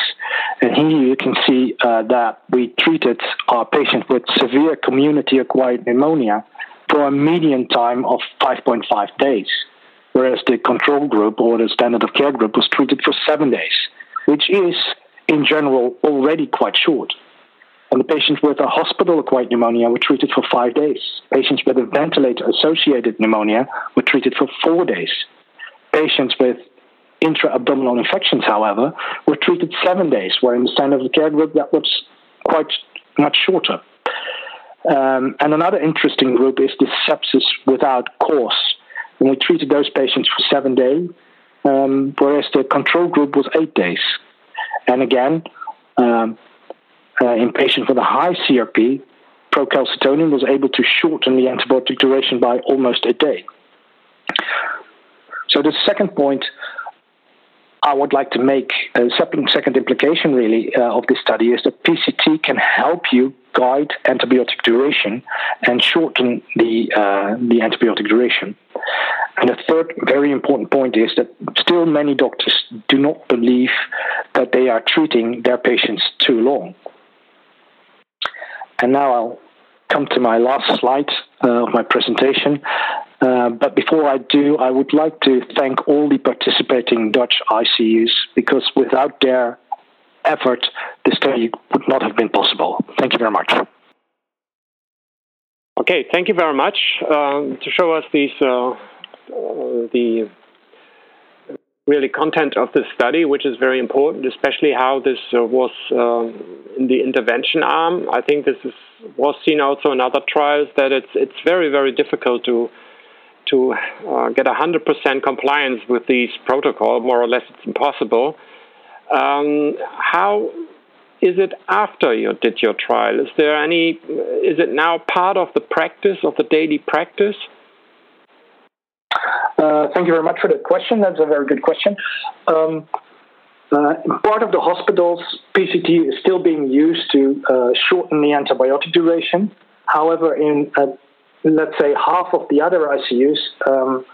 And here you can see uh, that we treated our patient with severe community acquired pneumonia for a median time of 5.5 days, whereas the control group or the standard of care group was treated for seven days, which is in general already quite short. And the patients with a hospital acquired pneumonia were treated for five days. Patients with a ventilator associated pneumonia were treated for four days. Patients with intra abdominal infections, however, were treated seven days, where in the standard of care group that was quite much shorter. Um, and another interesting group is the sepsis without cause. And we treated those patients for seven days, um, whereas the control group was eight days. And again, um, uh, in patients with a high CRP, procalcitonin was able to shorten the antibiotic duration by almost a day. So the second point I would like to make a second implication really uh, of this study is that PCT can help you guide antibiotic duration and shorten the uh, the antibiotic duration. And the third very important point is that still many doctors do not believe that they are treating their patients too long. And now I'll come to my last slide uh, of my presentation. Uh, but before I do, I would like to thank all the participating Dutch ICUs because without their effort, this study would not have been possible. Thank you very much. Okay, thank you very much um, to show us these uh, uh, the really content of this study, which is very important, especially how this uh, was um, in the intervention arm. I think this is, was seen also in other trials that it's it's very very difficult to to uh, get 100% compliance with these protocol. More or less, it's impossible. Um, how is it after you did your trial? Is there any? Is it now part of the practice of the daily practice? Uh, thank you very much for the question. That's a very good question. Um, uh, part of the hospitals, PCT is still being used to uh, shorten the antibiotic duration. However, in uh, let's say half of the other ICUs, um,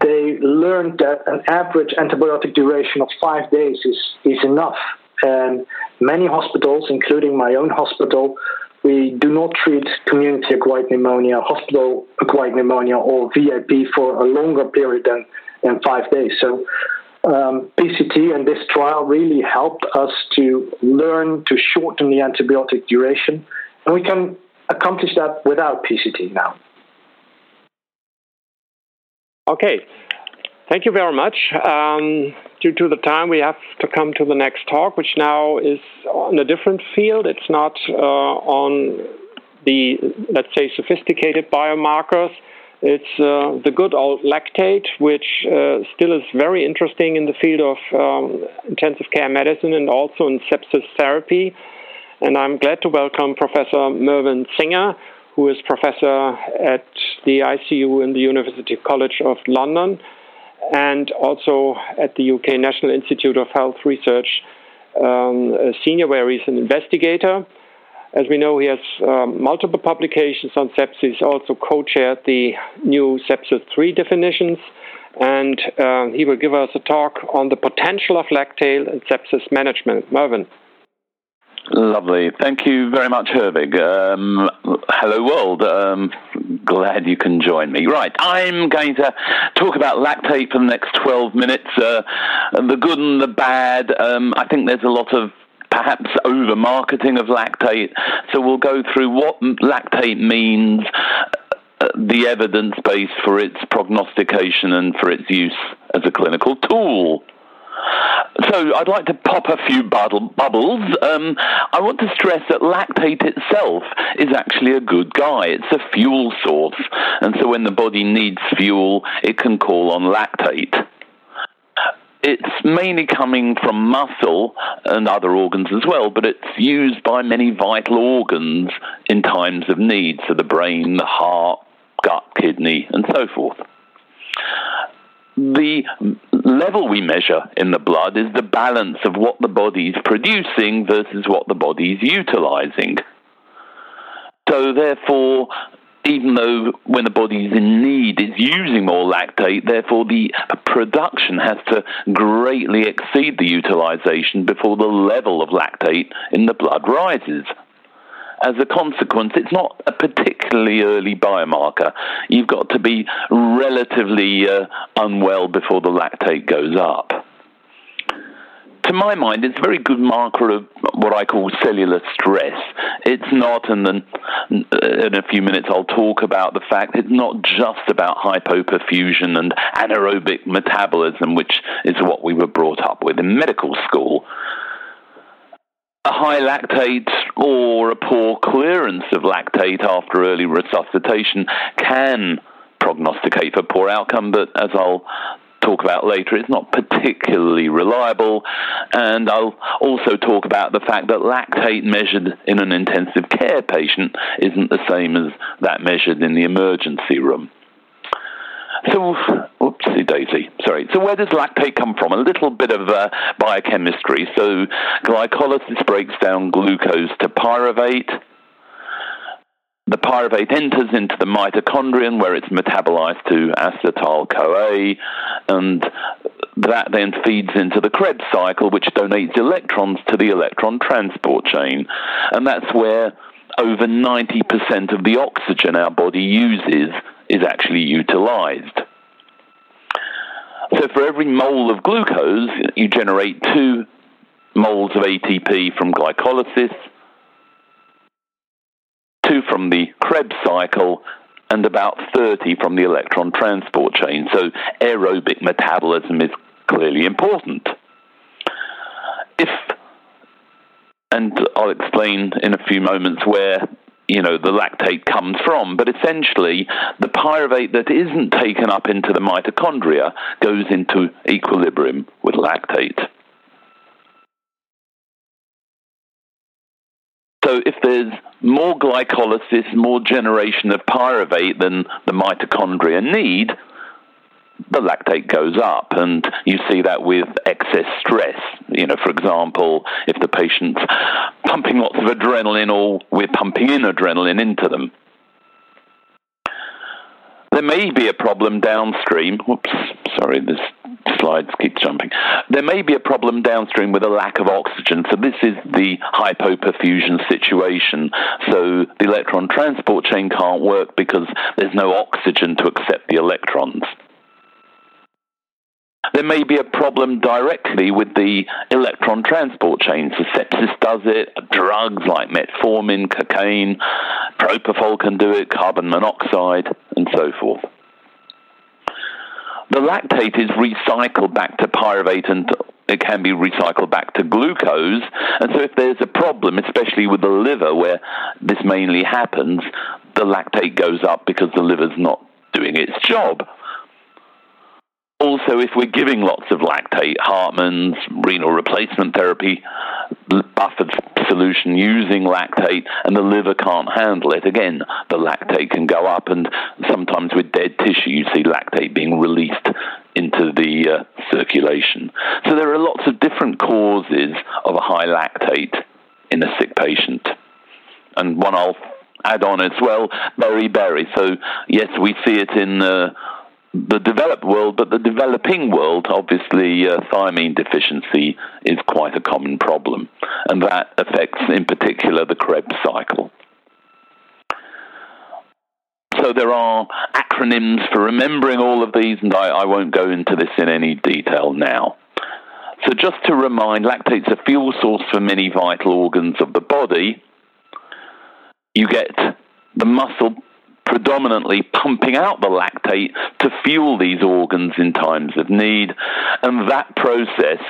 they learned that an average antibiotic duration of five days is, is enough. And many hospitals, including my own hospital, we do not treat community acquired pneumonia, hospital acquired pneumonia, or VAP for a longer period than, than five days. So um, PCT and this trial really helped us to learn to shorten the antibiotic duration. And we can accomplish that without PCT now. Okay, thank you very much. Um, due to the time, we have to come to the next talk, which now is on a different field. It's not uh, on the, let's say, sophisticated biomarkers. It's uh, the good old lactate, which uh, still is very interesting in the field of um, intensive care medicine and also in sepsis therapy. And I'm glad to welcome Professor Mervyn Singer, who is professor at the ICU in the University College of London and also at the UK National Institute of Health Research, um, a senior where he's an investigator. As we know, he has um, multiple publications on sepsis, also co chaired the new sepsis 3 definitions, and uh, he will give us a talk on the potential of lactate and sepsis management. Mervyn. Lovely. Thank you very much, Herwig. Um, hello, world. Um, glad you can join me. Right, I'm going to talk about lactate for the next 12 minutes. Uh, the good and the bad. Um, I think there's a lot of perhaps over marketing of lactate. So we'll go through what lactate means, uh, the evidence base for its prognostication and for its use as a clinical tool. So I'd like to pop a few bubbles. Um, I want to stress that lactate itself is actually a good guy. It's a fuel source. And so when the body needs fuel, it can call on lactate. It's mainly coming from muscle and other organs as well, but it's used by many vital organs in times of need, so the brain, the heart, gut, kidney, and so forth the level we measure in the blood is the balance of what the body is producing versus what the body is utilizing. So, therefore, even though when the body is in need, it's using more lactate, therefore the production has to greatly exceed the utilization before the level of lactate in the blood rises as a consequence, it's not a particularly early biomarker. You've got to be relatively uh, unwell before the lactate goes up. To my mind, it's a very good marker of what I call cellular stress. It's not, and then in a few minutes I'll talk about the fact it's not just about hypoperfusion and anaerobic metabolism, which is what we were brought up with in medical school high lactate or a poor clearance of lactate after early resuscitation can prognosticate for poor outcome, but as I'll talk about later, it's not particularly reliable. And I'll also talk about the fact that lactate measured in an intensive care patient isn't the same as that measured in the emergency room. So, oopsie daisy, sorry. So, where does lactate come from? A little bit of uh, biochemistry. So, glycolysis breaks down glucose to pyruvate. The pyruvate enters into the mitochondrion where it's metabolized to acetyl CoA, and that then feeds into the Krebs cycle, which donates electrons to the electron transport chain. And that's where over 90% of the oxygen our body uses is actually utilized. So for every mole of glucose, you generate two moles of ATP from glycolysis, two from the Krebs cycle, and about 30 from the electron transport chain. So aerobic metabolism is clearly important. If, and I'll explain in a few moments where you know the lactate comes from. But essentially, the pyruvate that isn't taken up into the mitochondria goes into equilibrium with lactate. So if there's more glycolysis, more generation of pyruvate than the mitochondria need, the lactate goes up, and you see that with excess stress. You know, for example, if the patient's pumping lots of adrenaline, or we're pumping in adrenaline into them. There may be a problem downstream. Whoops, sorry, this slides keep jumping. There may be a problem downstream with a lack of oxygen. So this is the hypoperfusion situation. So the electron transport chain can't work because there's no oxygen to accept the electrons. There may be a problem directly with the electron transport chain. So sepsis does it, drugs like metformin, cocaine, propofol can do it, carbon monoxide, and so forth. The lactate is recycled back to pyruvate and it can be recycled back to glucose. And so, if there's a problem, especially with the liver, where this mainly happens, the lactate goes up because the liver's not doing its job also, if we're giving lots of lactate, Hartmann's renal replacement therapy, buffered solution using lactate, and the liver can't handle it, again, the lactate can go up, and sometimes with dead tissue, you see lactate being released into the uh, circulation. So there are lots of different causes of a high lactate in a sick patient. And one I'll add on as well, beriberi. So, yes, we see it in. Uh, the developed world, but the developing world, obviously, uh, thiamine deficiency is quite a common problem, and that affects, in particular, the Krebs cycle. So there are acronyms for remembering all of these, and I, I won't go into this in any detail now. So just to remind, lactate's a fuel source for many vital organs of the body. You get the muscle predominantly pumping out the lactate to fuel these organs in times of need, and that process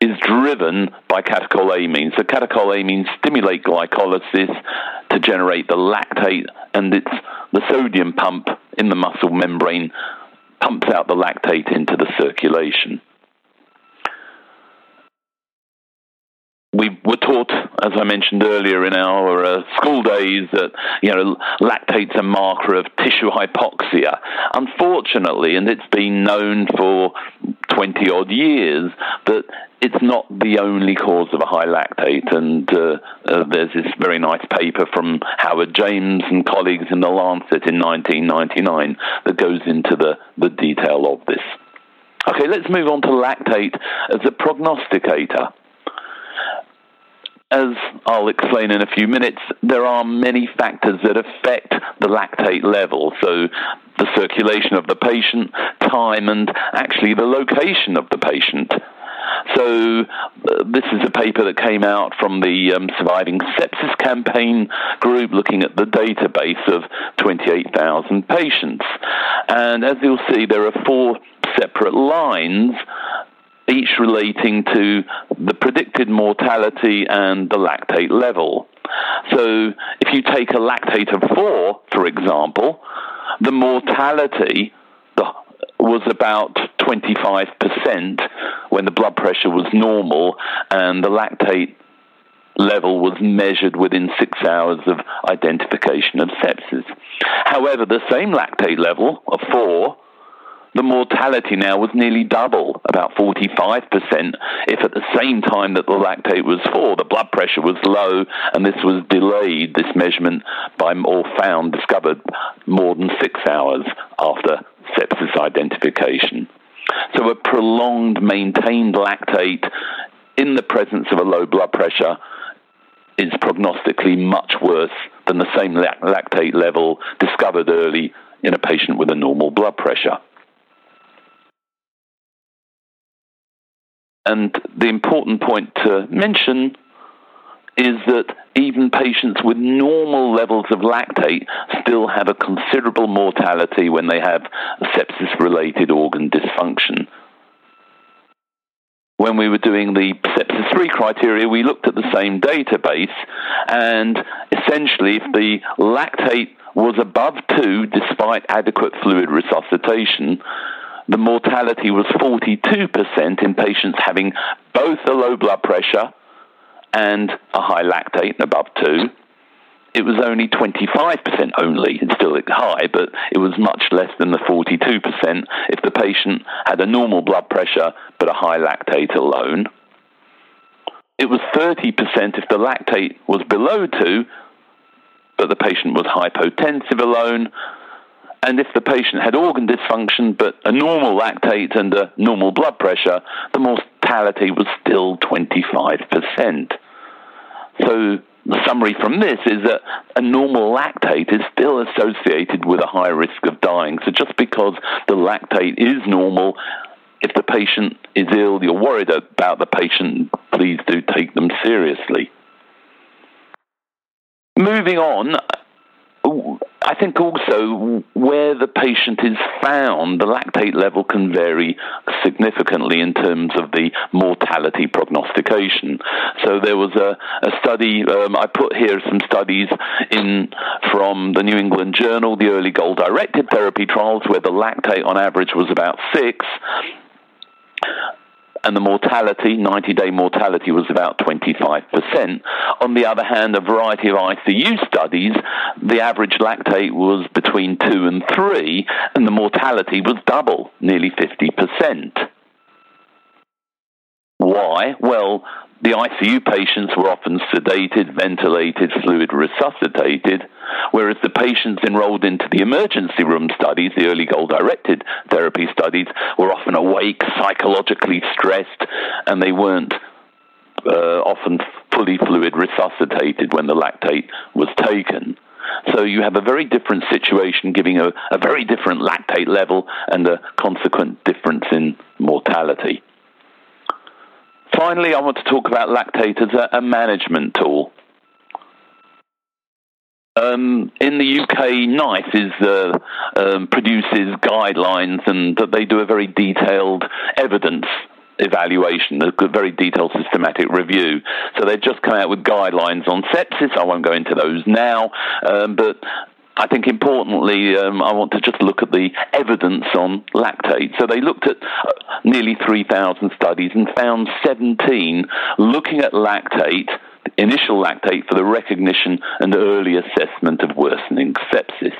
is driven by catecholamines. So catecholamines stimulate glycolysis to generate the lactate, and it's the sodium pump in the muscle membrane pumps out the lactate into the circulation. We were taught, as I mentioned earlier in our uh, school days, that you know lactate's a marker of tissue hypoxia. Unfortunately, and it's been known for twenty odd years that it's not the only cause of a high lactate. And uh, uh, there's this very nice paper from Howard James and colleagues in the Lancet in 1999 that goes into the, the detail of this. Okay, let's move on to lactate as a prognosticator as I'll explain in a few minutes, there are many factors that affect the lactate level. So, the circulation of the patient, time, and actually the location of the patient. So, uh, this is a paper that came out from the um, Surviving Sepsis Campaign group looking at the database of 28,000 patients. And as you'll see, there are four separate lines each relating to the predicted mortality and the lactate level. So if you take a lactate of 4, for example, the mortality was about 25% when the blood pressure was normal and the lactate level was measured within six hours of identification of sepsis. However, the same lactate level of 4 the mortality now was nearly double, about 45%, if at the same time that the lactate was 4, the blood pressure was low, and this was delayed, this measurement by or found, discovered more than six hours after sepsis identification. So a prolonged, maintained lactate in the presence of a low blood pressure is prognostically much worse than the same lactate level discovered early in a patient with a normal blood pressure. And the important point to mention is that even patients with normal levels of lactate still have a considerable mortality when they have sepsis related organ dysfunction. When we were doing the sepsis 3 criteria, we looked at the same database, and essentially, if the lactate was above 2 despite adequate fluid resuscitation, the mortality was 42% in patients having both a low blood pressure and a high lactate above 2. It was only 25% only. It's still high, but it was much less than the 42% if the patient had a normal blood pressure but a high lactate alone. It was 30% if the lactate was below 2, but the patient was hypotensive alone, and if the patient had organ dysfunction but a normal lactate and a normal blood pressure, the mortality was still 25%. So the summary from this is that a normal lactate is still associated with a high risk of dying. So just because the lactate is normal, if the patient is ill, you're worried about the patient, please do take them seriously. Moving on, I think also where the patient is found, the lactate level can vary significantly in terms of the mortality prognostication. So there was a, a study, um, I put here some studies in from the New England Journal, the early goal directed therapy trials, where the lactate on average was about six and the mortality, 90 day mortality, was about 25%. On the other hand, a variety of ICU studies, the average lactate was between 2 and 3, and the mortality was double, nearly 50%. Why? Well, the ICU patients were often sedated, ventilated, fluid resuscitated, whereas the patients enrolled into the emergency room studies, the early goal directed therapy studies, were often awake, psychologically stressed, and they weren't uh, often fully fluid resuscitated when the lactate was taken. So you have a very different situation, giving a, a very different lactate level and a consequent difference in mortality. Finally, I want to talk about lactate as a, a management tool. Um, in the UK, NICE is, uh, um, produces guidelines and that they do a very detailed evidence evaluation, a very detailed systematic review. So they've just come out with guidelines on sepsis. I won't go into those now, um, but I think importantly, um, I want to just look at the evidence on lactate. So they looked at uh, nearly 3,000 studies and found 17 looking at lactate, initial lactate, for the recognition and early assessment of worsening sepsis.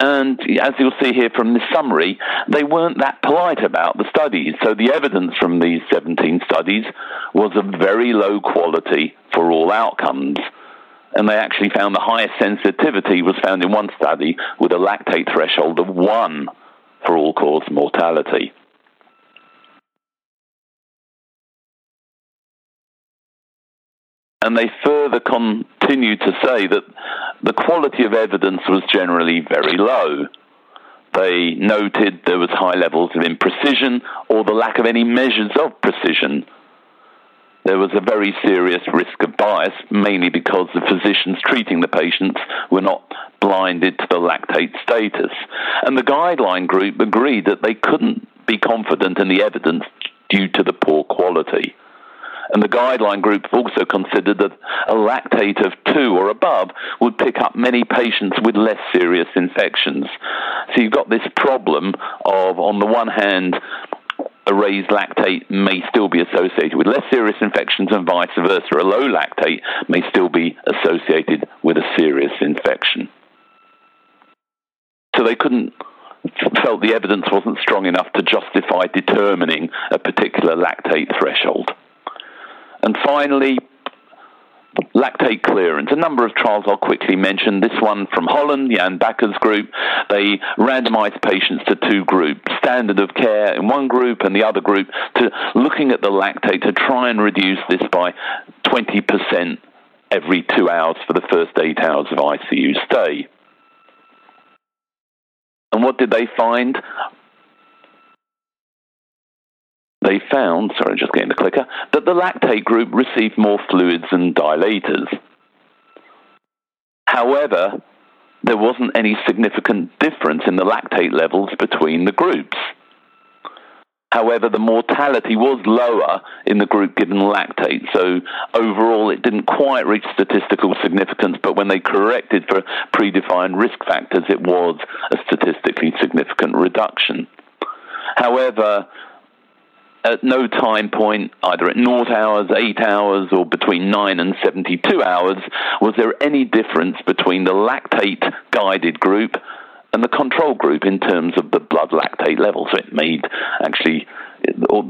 And as you'll see here from this summary, they weren't that polite about the studies. So the evidence from these 17 studies was of very low quality for all outcomes. And they actually found the highest sensitivity was found in one study with a lactate threshold of one for all cause mortality. And they further continued to say that the quality of evidence was generally very low. They noted there was high levels of imprecision or the lack of any measures of precision. There was a very serious risk of bias, mainly because the physicians treating the patients were not blinded to the lactate status. And the guideline group agreed that they couldn't be confident in the evidence due to the poor quality. And the guideline group also considered that a lactate of two or above would pick up many patients with less serious infections. So you've got this problem of, on the one hand, a raised lactate may still be associated with less serious infections and vice versa. A low lactate may still be associated with a serious infection. So they couldn't felt the evidence wasn't strong enough to justify determining a particular lactate threshold. And finally, lactate clearance. A number of trials I'll quickly mention. This one from Holland, Jan Bakker's group. They randomized patients to two groups, standard of care in one group and the other group, to looking at the lactate to try and reduce this by 20% every two hours for the first eight hours of ICU stay. And what did they find? They found, sorry, just getting the clicker, that the lactate group received more fluids and dilators. However, there wasn't any significant difference in the lactate levels between the groups. However, the mortality was lower in the group given lactate, so overall it didn't quite reach statistical significance, but when they corrected for predefined risk factors, it was a statistically significant reduction. However, at no time point, either at naught hours, eight hours, or between nine and 72 hours, was there any difference between the lactate guided group and the control group in terms of the blood lactate level. So it made actually,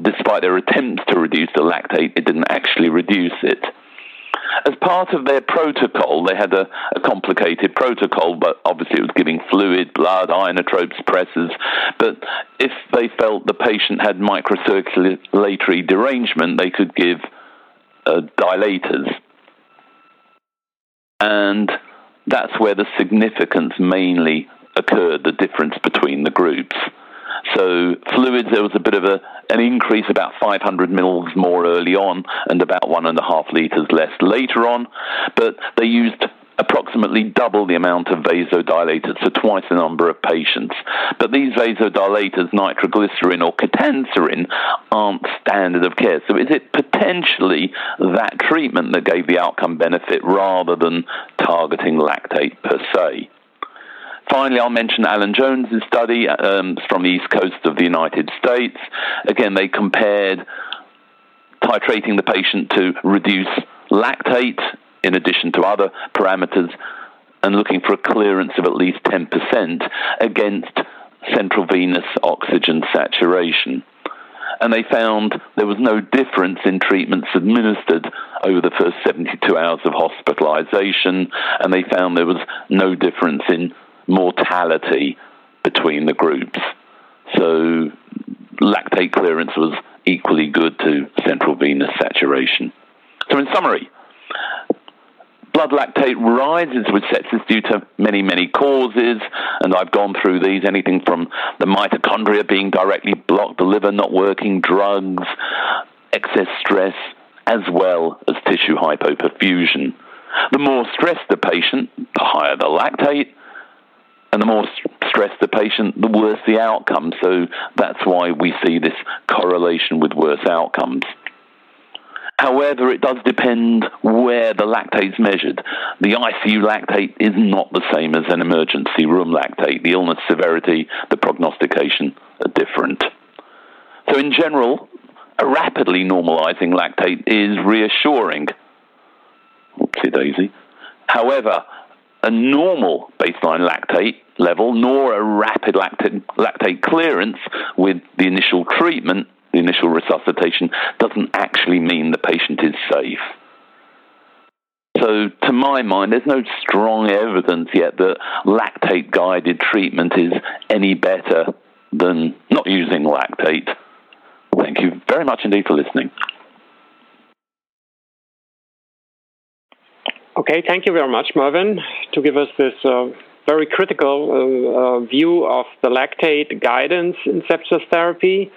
despite their attempts to reduce the lactate, it didn't actually reduce it. As part of their protocol, they had a, a, complicated protocol, but obviously it was giving fluid, blood, inotrope pressors. But if they felt the patient had microcirculatory derangement, they could give uh, dilators. And that's where the significance mainly occurred, the difference between the groups. So fluids, there was a bit of a, an increase, about 500 mils more early on, and about one and a half liters less later on. But they used approximately double the amount of vasodilators, so twice the number of patients. But these vasodilators, nitroglycerin or ketanserin, aren't standard of care. So is it potentially that treatment that gave the outcome benefit rather than targeting lactate per se? Finally, I'll mention Alan Jones's study um, from the east coast of the United States. Again, they compared titrating the patient to reduce lactate in addition to other parameters and looking for a clearance of at least 10% against central venous oxygen saturation. And they found there was no difference in treatments administered over the first 72 hours of hospitalization, and they found there was no difference in mortality between the groups. So lactate clearance was equally good to central venous saturation. So, in summary, blood lactate rises with sepsis due to many, many causes, and I've gone through these anything from the mitochondria being directly blocked, the liver not working, drugs, excess stress, as well as tissue hypoperfusion. The more stressed the patient, the higher the lactate, and the more stressed the patient, the worse the outcome. So that's why we see this correlation with worse outcomes. However, it does depend where the lactate is measured. The ICU lactate is not the same as an emergency room lactate. The illness severity, the prognostication are different. So, in general, a rapidly normalizing lactate is reassuring. Oopsie daisy. However, a normal baseline lactate level nor a rapid lactate, lactate clearance with the initial treatment, the initial resuscitation, doesn't actually mean the patient is safe. So, to my mind, there's no strong evidence yet that lactate guided treatment is any better than not using lactate. Thank you very much indeed for listening. Okay, thank you very much, Mervyn, to give us this uh, very critical uh, uh, view of the lactate guidance in sepsis therapy.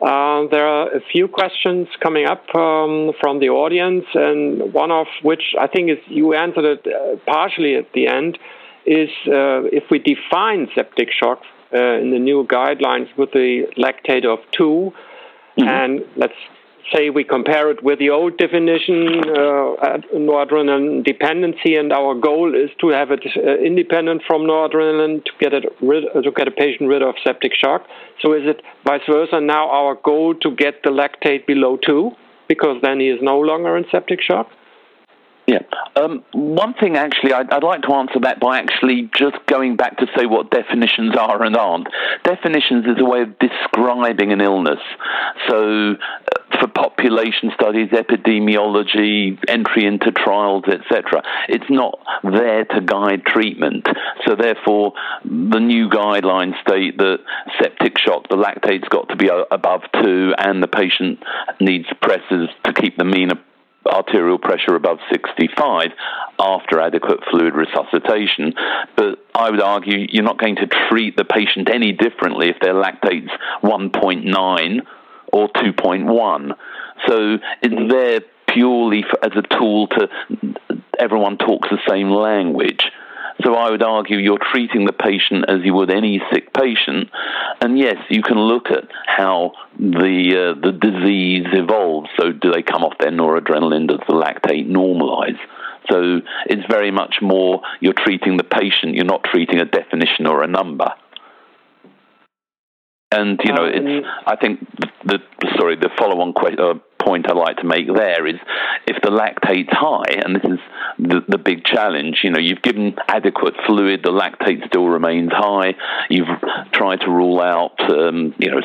Uh, there are a few questions coming up um, from the audience, and one of which I think is you answered it uh, partially at the end is uh, if we define septic shock in the new guidelines with the lactate of 2 mm-hmm. and let's say we compare it with the old definition, uh, noradrenaline dependency, and our goal is to have it uh, independent from noradrenaline to get it rid, uh, to get a patient rid of septic shock. So is it vice versa now our goal to get the lactate below two because then he is no longer in septic shock? Yeah. Um, one thing, actually, I'd, I'd, like to answer that by actually just going back to say what definitions are and aren't. Definitions is a way of describing an illness. So, for population studies, epidemiology, entry into trials, etc., it's not there to guide treatment. So, therefore, the new guidelines state that septic shock, the lactate's got to be uh, above two, and the patient needs pressors to keep the mean arterial pressure above 65 after adequate fluid resuscitation. But I would argue you're not going to treat the patient any differently if their lactate's 1.9 or 2.1. So it's there purely for, as a tool to everyone talks the same language. So I would argue you're treating the patient as you would any sick patient, and yes, you can look at how the uh, the disease evolves. So do they come off their noradrenaline? Does the lactate normalize? So it's very much more you're treating the patient. You're not treating a definition or a number. And you know, it's. Um, I think the, sorry, the follow-on question. Uh, point I'd like to make there is if the lactate's high, and this is the, the big challenge, you know, you've given adequate fluid, the lactate still remains high, you've tried to rule out, um, you know,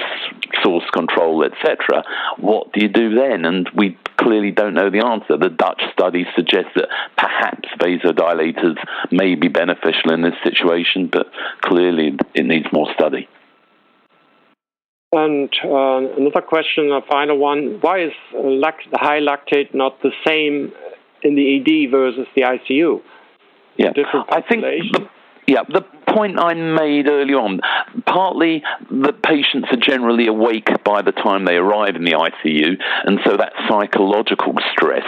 source control, etc. What do you do then? And we clearly don't know the answer. The Dutch study suggests that perhaps vasodilators may be beneficial in this situation, but clearly it needs more study. And uh, another question, a final one: Why is lact- high lactate not the same in the ED versus the ICU? Yeah, I think. The, yeah, the point I made early on, partly the patients are generally awake by the time they arrive in the ICU, and so that psychological stress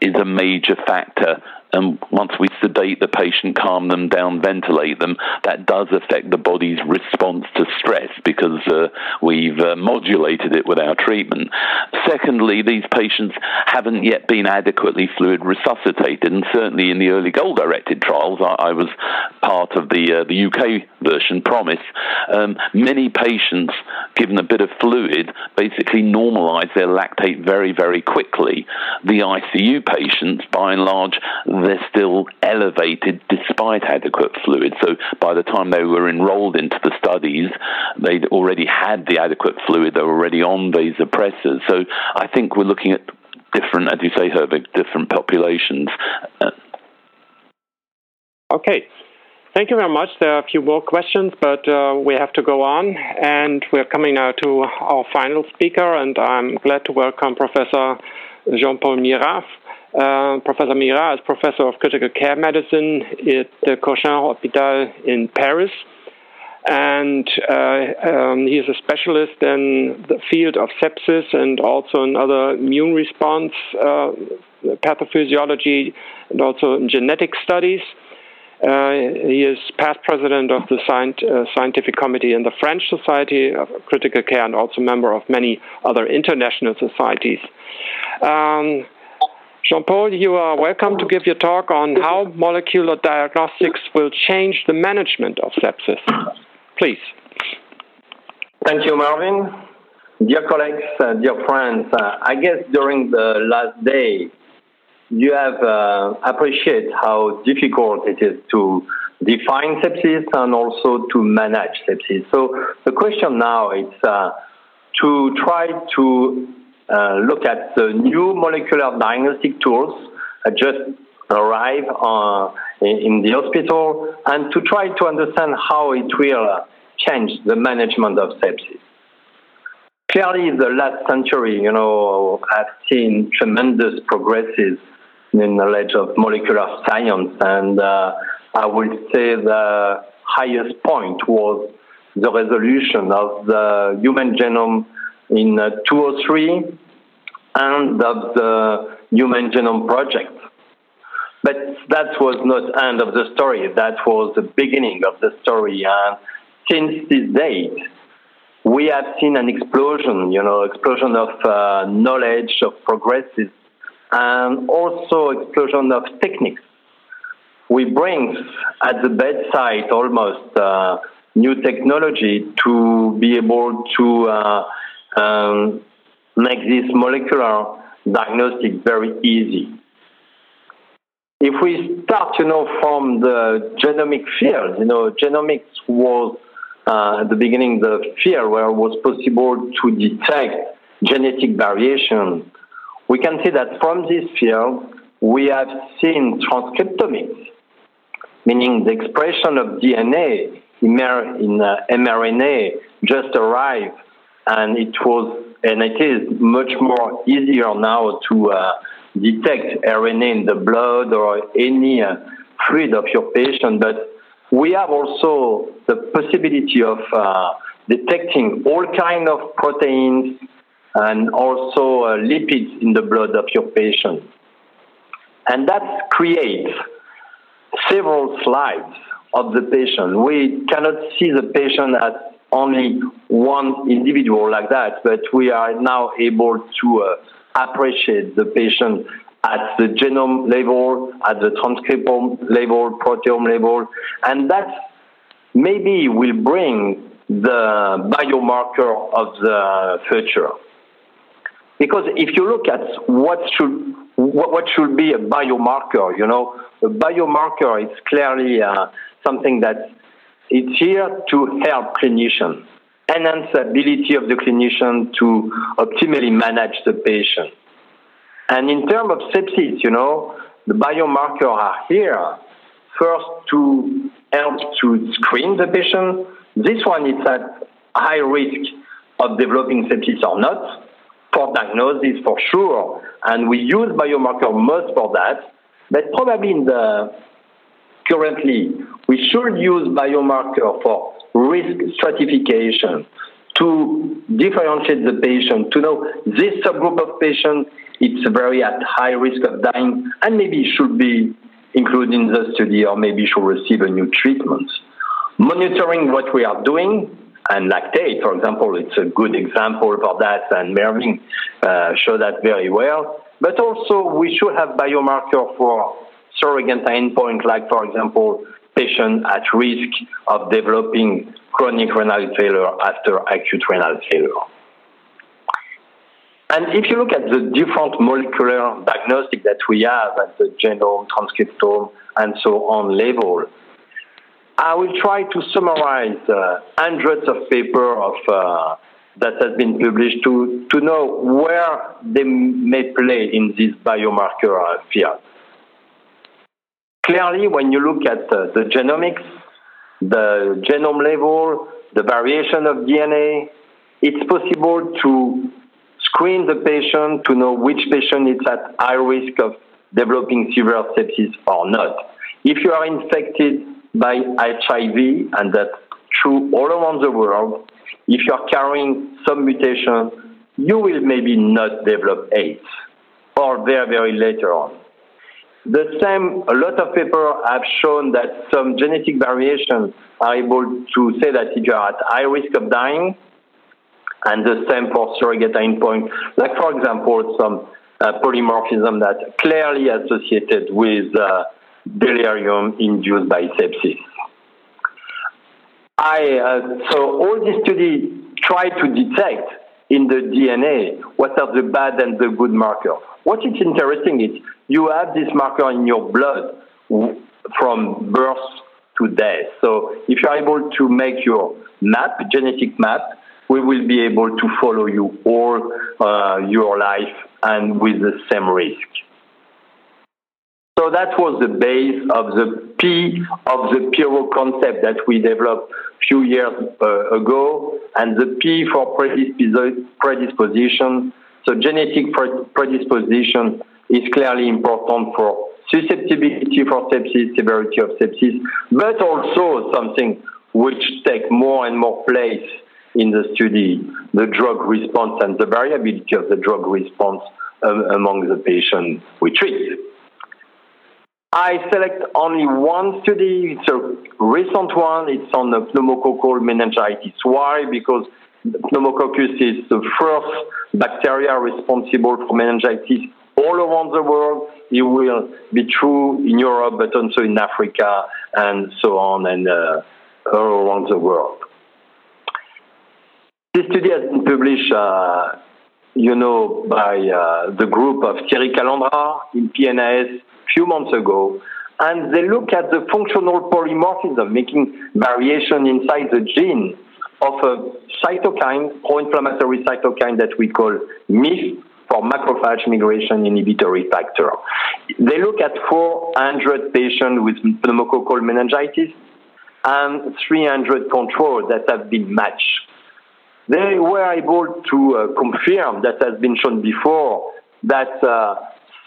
is a major factor and once we sedate the patient, calm them down, ventilate them, that does affect the body's response to stress because uh, we've uh, modulated it with our treatment. Secondly, these patients haven't yet been adequately fluid resuscitated, and certainly in the early goal-directed trials, I, I was part of the uh, the UK version, Promise. Um, many patients, given a bit of fluid, basically normalize their lactate very, very quickly. The ICU patients, by and large, they're still elevated despite adequate fluid. So by the time they were enrolled into the studies, they'd already had the adequate fluid, they were already on vasopressors. So I think we're looking at different, as you say, Herwig, different populations. Okay. Thank you very much. There are a few more questions, but uh, we have to go on. And we're coming now to our final speaker, and I'm glad to welcome Professor Jean Paul Mira uh, professor Mira is professor of critical care medicine at the Cochin Hospital in Paris. and uh, um, he is a specialist in the field of sepsis and also in other immune response uh, pathophysiology and also in genetic studies. Uh, he is past president of the uh, scientific committee in the French Society of Critical Care and also member of many other international societies. Um, Jean Paul, you are welcome to give your talk on how molecular diagnostics will change the management of sepsis. Please. Thank you, Marvin. Dear colleagues, uh, dear friends, uh, I guess during the last day, you have uh, appreciated how difficult it is to define sepsis and also to manage sepsis. So the question now is uh, to try to look at the new molecular diagnostic tools that just arrive uh, in the hospital and to try to understand how it will change the management of sepsis. Clearly, the last century, you know, have seen tremendous progresses in the knowledge of molecular science. And uh, I would say the highest point was the resolution of the human genome in uh, 2003 and of the Human Genome Project. But that was not end of the story. That was the beginning of the story. And since this date, we have seen an explosion, you know, explosion of uh, knowledge, of progresses and also explosion of techniques. We bring at the bedside almost uh, new technology to be able to uh, um, make this molecular diagnostic very easy. If we start, you know, from the genomic field, you know, genomics was uh, at the beginning the field where it was possible to detect genetic variation we can see that from this field, we have seen transcriptomics, meaning the expression of DNA in uh, mRNA just arrived, and it was and it is much more easier now to uh, detect RNA in the blood or any uh, fluid of your patient. But we have also the possibility of uh, detecting all kind of proteins and also uh, lipids in the blood of your patient. And that creates several slides of the patient. We cannot see the patient as only one individual like that, but we are now able to uh, appreciate the patient at the genome level, at the transcriptome level, proteome level, and that maybe will bring the biomarker of the future. Because if you look at what should what, should be a biomarker, you know, a biomarker is clearly uh, something that it's here to help clinicians, enhance the ability of the clinician to optimally manage the patient. And in terms of sepsis, you know, the biomarkers are here first to help to screen the patient. This one is at high risk of developing sepsis or not for diagnosis for sure, and we use biomarker most for that. But probably in the currently we should use biomarker for risk stratification to differentiate the patient, to know this subgroup of patients it's very at high risk of dying and maybe should be included in the study or maybe should receive a new treatment. Monitoring what we are doing and lactate, for example, it's a good example for that, and Mervyn uh, showed that very well. But also, we should have biomarker for surrogate endpoint, like, for example, patient at risk of developing chronic renal failure after acute renal failure. And if you look at the different molecular diagnostic that we have at the genome, transcriptome, and so on level, I will try to summarize uh, hundreds of papers of uh, that has been published to, to know where they may play in this biomarker uh, field. Clearly, when you look at uh, the genomics, the genome level, the variation of DNA, it's possible to screen the patient to know which patient is at high risk of developing severe sepsis or not. If you are infected by HIV, and that true all around the world. If you are carrying some mutation, you will maybe not develop AIDS or very, very later on. The same, a lot of papers have shown that some genetic variations are able to say that you are at high risk of dying, and the same for surrogate endpoint, like for example, some uh, polymorphism that clearly associated with uh, delirium induced by sepsis. I, uh, so all these studies try to detect in the DNA what are the bad and the good markers. What is interesting is you have this marker in your blood from birth to death. So if you're able to make your map, genetic map, we will be able to follow you all uh, your life and with the same risk. So that was the base of the P of the PIRO concept that we developed a few years uh, ago, and the P for predisposition. So genetic predisposition is clearly important for susceptibility for sepsis, severity of sepsis, but also something which takes more and more place in the study, the drug response and the variability of the drug response um, among the patients we treat. I select only one study. It's a recent one. It's on the pneumococcal meningitis. Why? Because pneumococcus is the first bacteria responsible for meningitis all around the world. It will be true in Europe, but also in Africa and so on, and uh, all around the world. This study has been published, uh, you know, by uh, the group of Thierry Calandra in PNAS a few months ago, and they look at the functional polymorphism, making variation inside the gene of a cytokine, pro-inflammatory cytokine that we call MIF, for macrophage migration inhibitory factor. They look at 400 patients with pneumococcal meningitis and 300 controls that have been matched. They were able to uh, confirm that has been shown before that uh,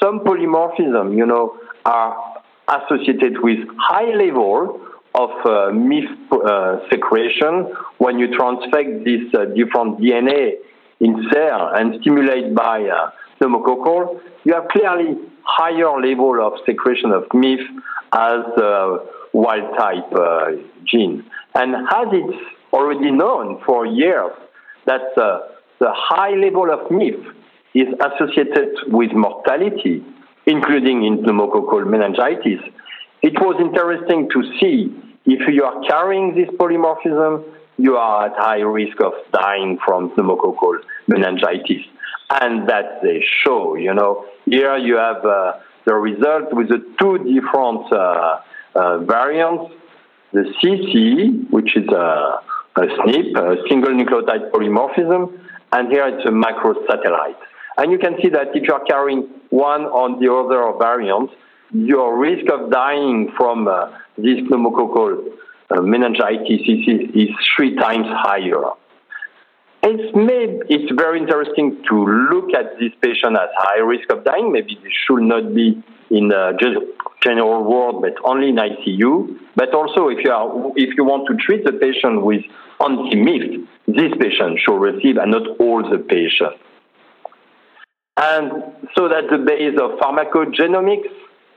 some polymorphism, you know, are associated with high level of uh, MIF uh, secretion when you transfect this uh, different DNA in cell and stimulated by uh, pneumococcal, you have clearly higher level of secretion of MIF as wild type uh, gene. And as it's already known for years that uh, the high level of MIF is associated with mortality, including in pneumococcal meningitis, it was interesting to see if you are carrying this polymorphism, you are at high risk of dying from pneumococcal meningitis. And that they show, you know. Here you have uh, the result with the two different uh, uh, variants, the CC, which is a, a SNP, a single nucleotide polymorphism, and here it's a microsatellite. And you can see that if you are carrying one on the other variant, your risk of dying from uh, this pneumococcal uh, meningitis is, is, three times higher. It's, made, it's very interesting to look at this patient at high risk of dying. Maybe they should not be in the general ward, but only in ICU. But also, if you, are, if you want to treat the patient with anti-MIF, this patient should receive, and not all the patients. And so that's the base of pharmacogenomics,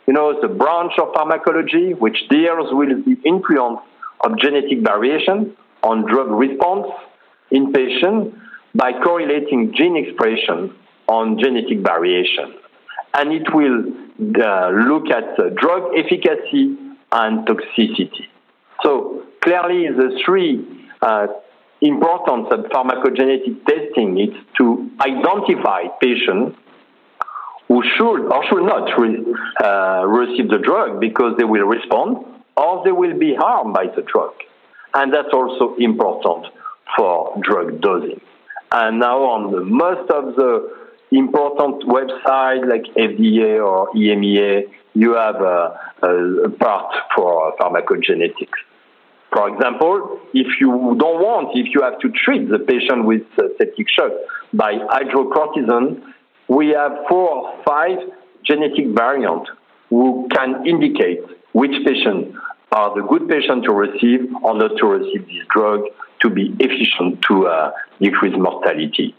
you know, the branch of pharmacology which deals with the influence of genetic variation on drug response in patients by correlating gene expression on genetic variation. And it will uh, look at uh, drug efficacy and toxicity. So clearly, the three uh, importance of pharmacogenetic testing is to identify patients who should or should not re, uh, receive the drug because they will respond or they will be harmed by the drug. And that's also important for drug dosing. And now on the most of the important websites like FDA or EMEA, you have a, a, part for pharmacogenetics. For example, if you don't want, if you have to treat the patient with septic shock by hydrocortisone, we have four or five genetic variants who can indicate which patient are the good patients to receive or not to receive this drug to be efficient to uh, decrease mortality.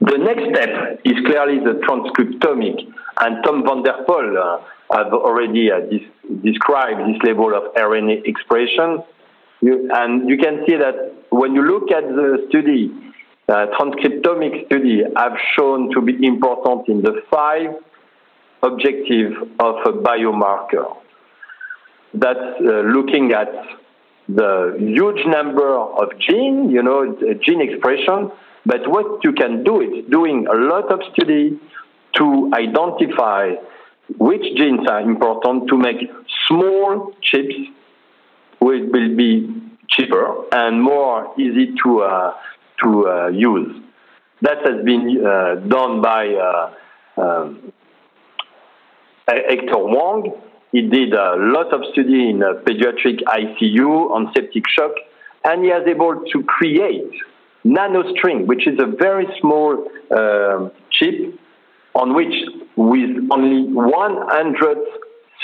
The next step is clearly the transcriptomic, and Tom van der Poll uh, have already uh, described this level of RNA expression. You, and you can see that when you look at the study, uh, transcriptomic study have shown to be important in the five objective of a biomarker. That's uh, looking at the huge number of gene, you know, gene expression, but what you can do is doing a lot of study to identify which genes are important to make small chips which will be cheaper and more easy to uh, to uh, use. That has been uh, done by uh, um, Hector Wong. He did a lot of study in pediatric ICU on septic shock, and he was able to create nanostring, which is a very small uh, chip on which with only 100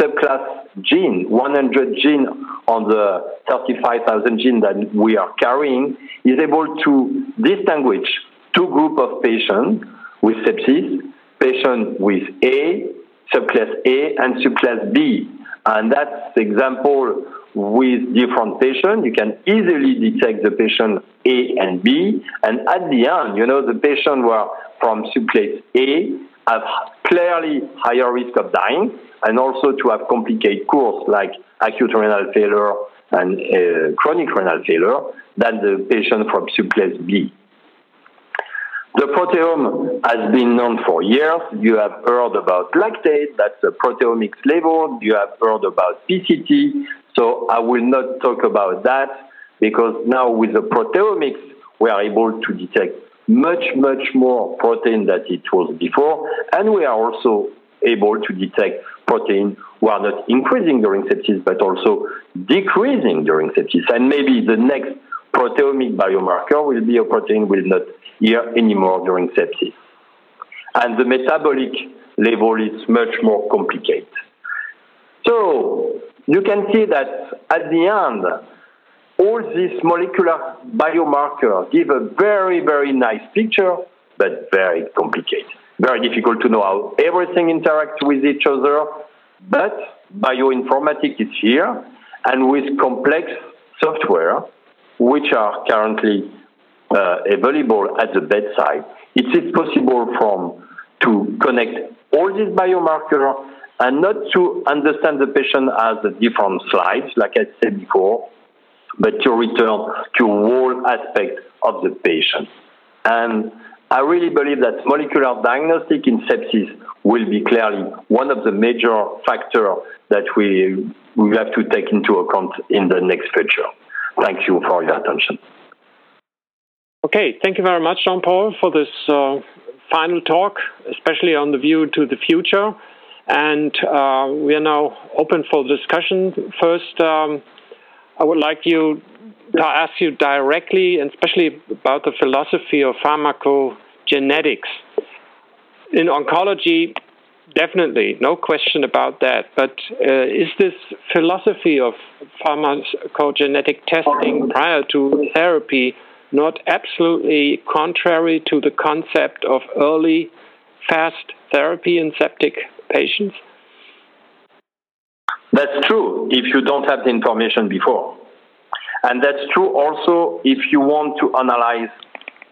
subclass gene, 100 gene on the 35,000 gene that we are carrying, is able to distinguish two groups of patients with sepsis, patient with A, subclass A, and subclass B. And that's the example with different patients. You can easily detect the patient A and B. And at the end, you know, the patient were from subclass A have clearly higher risk of dying and also to have complicated course like acute renal failure and uh, chronic renal failure than the patient from subclass B. The proteome has been known for years. You have heard about lactate, that's a proteomics level. You have heard about PCT. So I will not talk about that because now with the proteomics, we are able to detect much, much more protein than it was before. And we are also able to detect protein who are not increasing during sepsis, but also decreasing during sepsis. And maybe the next proteomic biomarker will be a protein will not here anymore during sepsis. And the metabolic level is much more complicated. So you can see that at the end, all these molecular biomarkers give a very, very nice picture, but very complicated. Very difficult to know how everything interacts with each other, but bioinformatics is here, and with complex software, which are currently Uh, available at the bedside, it is possible from to connect all these biomarkers and not to understand the patient as a different slides, like I said before, but to return to all aspect of the patient. And I really believe that molecular diagnostic in sepsis will be clearly one of the major factors that we, we have to take into account in the next future. Thank you for your attention. Okay, thank you very much, Jean Paul, for this uh, final talk, especially on the view to the future. And uh, we are now open for discussion. First, um, I would like you to ask you directly, and especially about the philosophy of pharmacogenetics. In oncology, definitely, no question about that. But uh, is this philosophy of pharmacogenetic testing prior to therapy not absolutely contrary to the concept of early fast therapy in septic patients? That's true if you don't have the information before. And that's true also if you want to analyze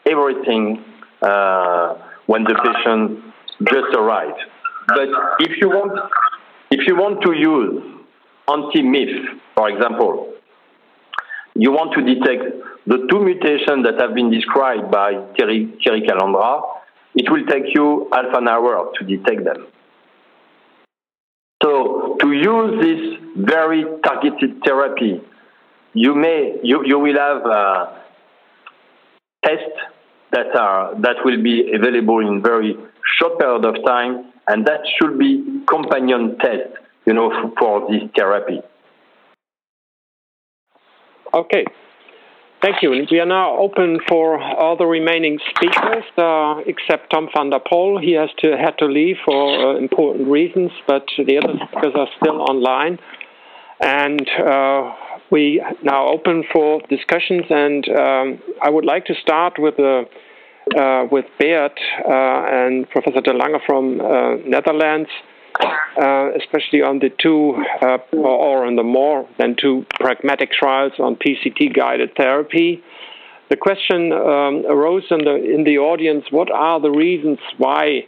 everything uh, when the patient just arrived. But if you want, if you want to use anti-MIF, for example, you want to detect the two mutations that have been described by Thierry Calandra, it will take you half an hour to detect them. So to use this very targeted therapy, you may you, you will have uh, tests that are that will be available in very short period of time, and that should be companion test, you know, for, for this therapy. Okay. Thank you. We are now open for all the remaining speakers, uh, except Tom van der Poll. He has to had to leave for uh, important reasons, but the other speakers are still online. And uh, we now open for discussions, and um, I would like to start with the uh, with Beat uh, and Professor De Lange from uh, Netherlands, uh, especially on the two uh, or on the more than two pragmatic trials on PCT guided therapy. The question um, arose in the in the audience: What are the reasons why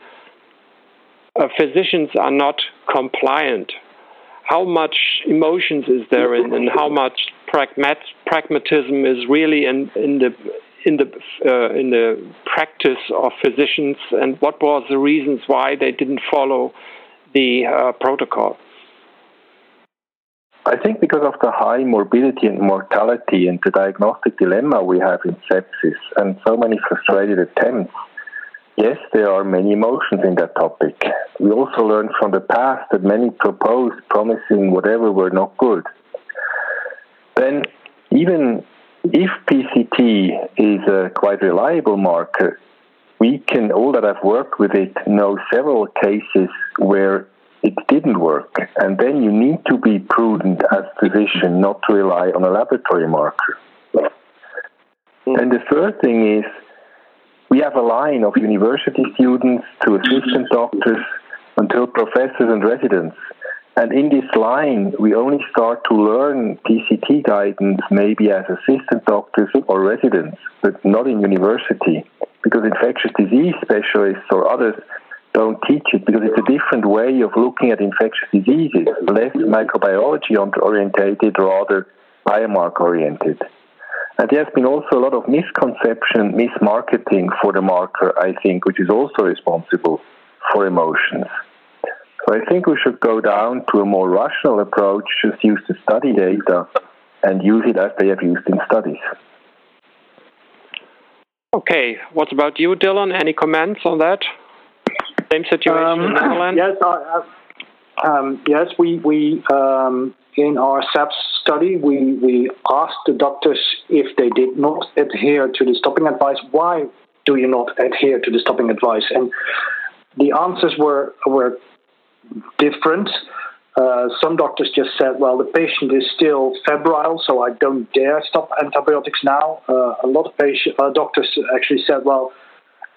uh, physicians are not compliant? How much emotions is there in, and how much pragmat, pragmatism is really in, in the in the uh, in the practice of physicians, and what was the reasons why they didn't follow the uh, protocol? I think because of the high morbidity and mortality and the diagnostic dilemma we have in sepsis and so many frustrated attempts, yes, there are many emotions in that topic. We also learned from the past that many proposed promising whatever were not good. Then, even if PCT is a quite reliable marker, we can, all that I've worked with it, know several cases where it didn't work. And then you need to be prudent as physician not to rely on a laboratory marker. Mm. And the third thing is we have a line of university students to assistant doctors until professors and residents. And in this line, we only start to learn PCT guidance maybe as assistant doctors or residents, but not in university, because infectious disease specialists or others don't teach it because it's a different way of looking at infectious diseases, less microbiology orientated, rather biomarker oriented. And there's been also a lot of misconception, mismarketing for the marker, I think, which is also responsible for emotions. So I think we should go down to a more rational approach, just use the study data and use it as they have used in studies. Okay, what about you, Dylan? Any comments on that? Same situation um, in Netherlands? Yes, uh, um, yes, we, we um, in our SAPS study, we, we asked the doctors if they did not adhere to the stopping advice, why do you not adhere to the stopping advice? And the answers were, were different. Uh, some doctors just said, well, the patient is still febrile, so I don't dare stop antibiotics now. Uh, a lot of patient, uh, doctors actually said, well,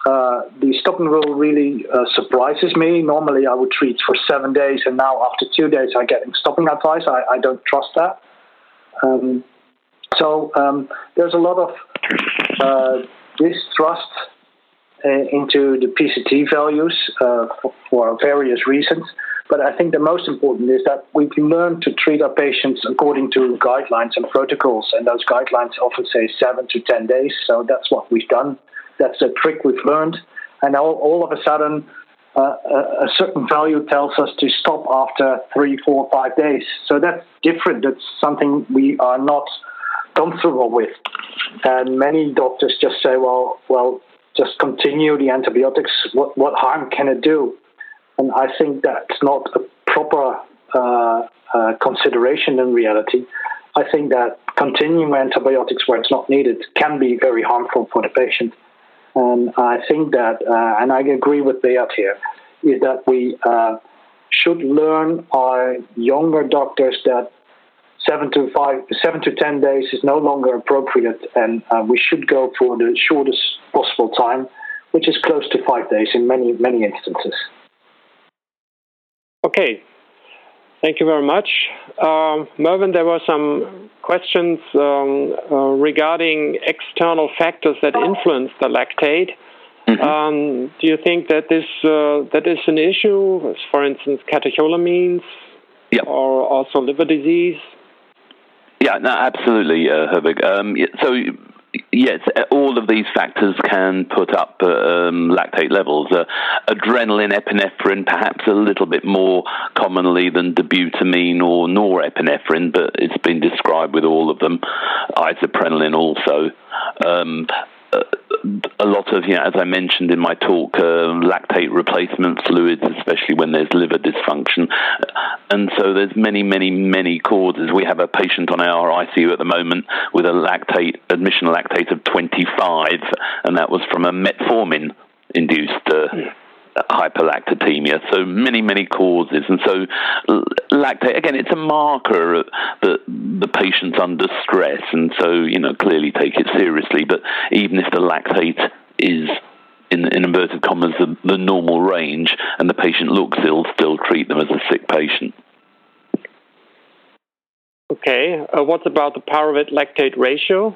uh, the stopping rule really uh, surprises me. Normally, I would treat for seven days, and now after two days, I'm getting stopping advice. I, I don't trust that. Um, so um, there's a lot of uh, distrust into the PCT values uh, for, various reasons. But I think the most important is that we learn to treat our patients according to guidelines and protocols, and those guidelines often say seven to ten days. So that's what we've done. That's a trick we've learned, and all, all of a sudden. Uh, a, a, certain value tells us to stop after three, four, five days. So that's different. That's something we are not comfortable with. And many doctors just say, well, well, just continue the antibiotics. What, what harm can it do? And I think that's not a proper uh, uh, consideration in reality. I think that continuing antibiotics where it's not needed can be very harmful for the patient. And I think that, uh, and I agree with Beat here, is that we uh, should learn our younger doctors that seven to five, seven to ten days is no longer appropriate, and uh, we should go for the shortest possible time, which is close to five days in many many instances. Okay, thank you very much, um, Mervyn. There were some questions um, uh, regarding external factors that influence the lactate. Mm-hmm. Um, do you think that this uh, that is an issue? For instance, catecholamines, yep. or also liver disease. Yeah, no, absolutely, uh, Herwig. Um, so, yes, all of these factors can put up uh, um, lactate levels. Uh, adrenaline, epinephrine, perhaps a little bit more commonly than dobutamine or norepinephrine, but it's been described with all of them. Isoprenaline also. Um, a lot of, you know, as I mentioned in my talk, uh, lactate replacement fluids, especially when there's liver dysfunction. And so there's many, many, many causes. We have a patient on our ICU at the moment with a lactate, admission lactate of 25, and that was from a metformin induced uh, hyperlactatemia. So many, many causes. And so lactate, again, it's a marker that the patient's under stress. And so, you know, clearly take it seriously. But even if the lactate is in, in inverted commas, the, the normal range, and the patient looks ill, still treat them as a sick patient. Okay. Uh, what about the pyruvate lactate ratio?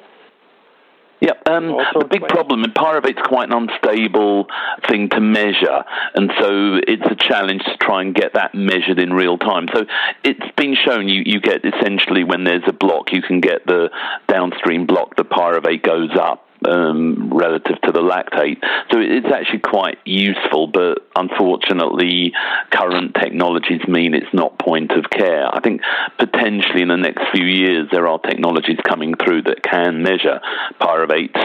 Yeah, um, the big problem, and pyruvate's quite an unstable thing to measure, and so it's a challenge to try and get that measured in real time. So it's been shown you, you get essentially when there's a block, you can get the downstream block, the pyruvate goes up um, relative to the lactate. So it's actually quite useful, but unfortunately, current technologies mean it's not point of care. I think potentially in the next few years, there are technologies coming through that can measure pyruvate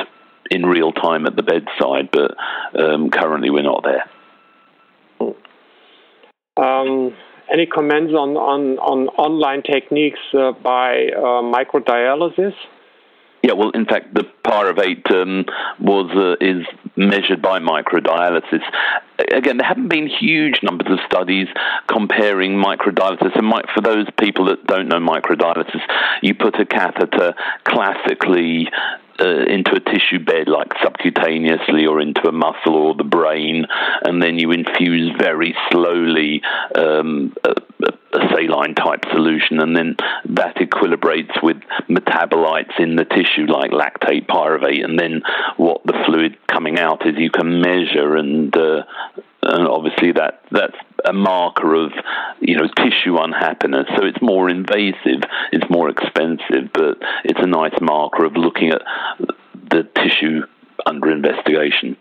in real time at the bedside, but um, currently we're not there. Um, any comments on, on, on online techniques uh, by uh, microdialysis? Yeah, well, in fact, the pyruvate um, was uh, is measured by microdialysis. Again, there haven't been huge numbers of studies comparing microdialysis. And for those people that don't know microdialysis, you put a catheter classically uh, into a tissue bed, like subcutaneously, or into a muscle or the brain, and then you infuse very slowly um, a, a saline type solution, and then that equilibrates with metabolites in the tissue, like lactate, pyruvate, and then what the fluid coming out is you can measure and. Uh, and obviously that that's a marker of you know tissue unhappiness. So it's more invasive, it's more expensive, but it's a nice marker of looking at the tissue under investigation.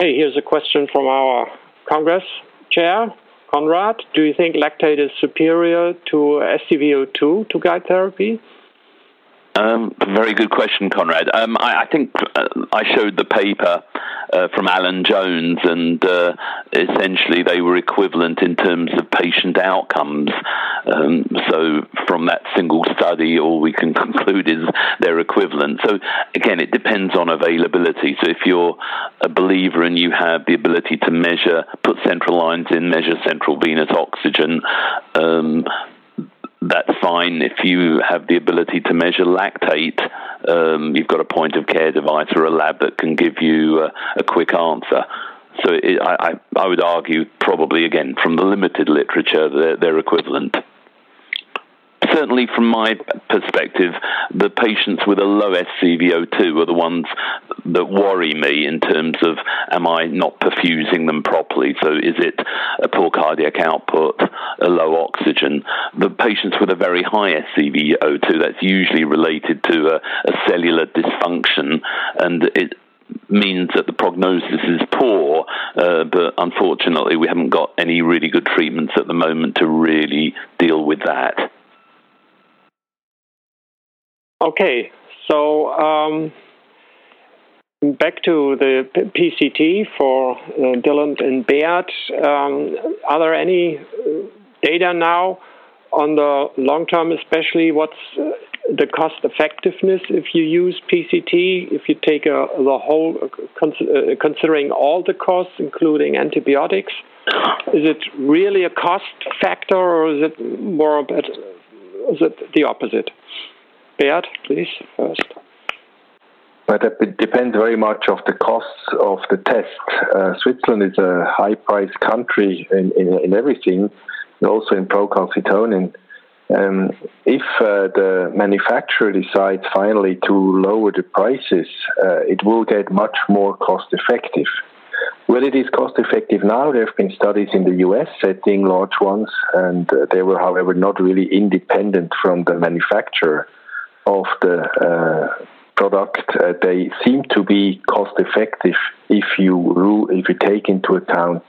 Hey, here's a question from our Congress chair. Konrad, do you think lactate is superior to SCVO2 to guide therapy? Um, very good question, Konrad. Um, I, I, think uh, I showed the paper uh, from Alan Jones, and uh, essentially they were equivalent in terms of patient outcomes. Um, so, from that single study, all we can conclude is they're equivalent. So, again, it depends on availability. So, if you're a believer and you have the ability to measure, put central lines in, measure central venous oxygen, um, that's fine. If you have the ability to measure lactate, um, you've got a point of care device or a lab that can give you a, a quick answer. So it, I, I, would argue, probably again, from the limited literature, they're, they're equivalent certainly from my perspective, the patients with a low SCVO2 are the ones that worry me in terms of am I not perfusing them properly? So is it a poor cardiac output, a low oxygen? The patients with a very high SCVO2, that's usually related to a, a cellular dysfunction, and it means that the prognosis is poor, uh, but unfortunately, we haven't got any really good treatments at the moment to really deal with that. Okay, so um, back to the PCT for uh, Dylan and Beat. Um, are there any data now on the long term, especially what's uh, the cost effectiveness if you use PCT? If you take a, the whole, uh, uh, considering all the costs, including antibiotics, is it really a cost factor, or is it more? Is it the opposite? Beat, please, first. But it depends very much of the costs of the test. Uh, Switzerland is a high-priced country in, in, in, everything, also in procalcitonin. Um, if uh, the manufacturer decides finally to lower the prices, uh, it will get much more cost-effective. Well, it is cost-effective now. There have been studies in the U.S. setting large ones, and uh, they were, however, not really independent from the manufacturer of the uh, product, uh, they seem to be cost effective if you if you take into account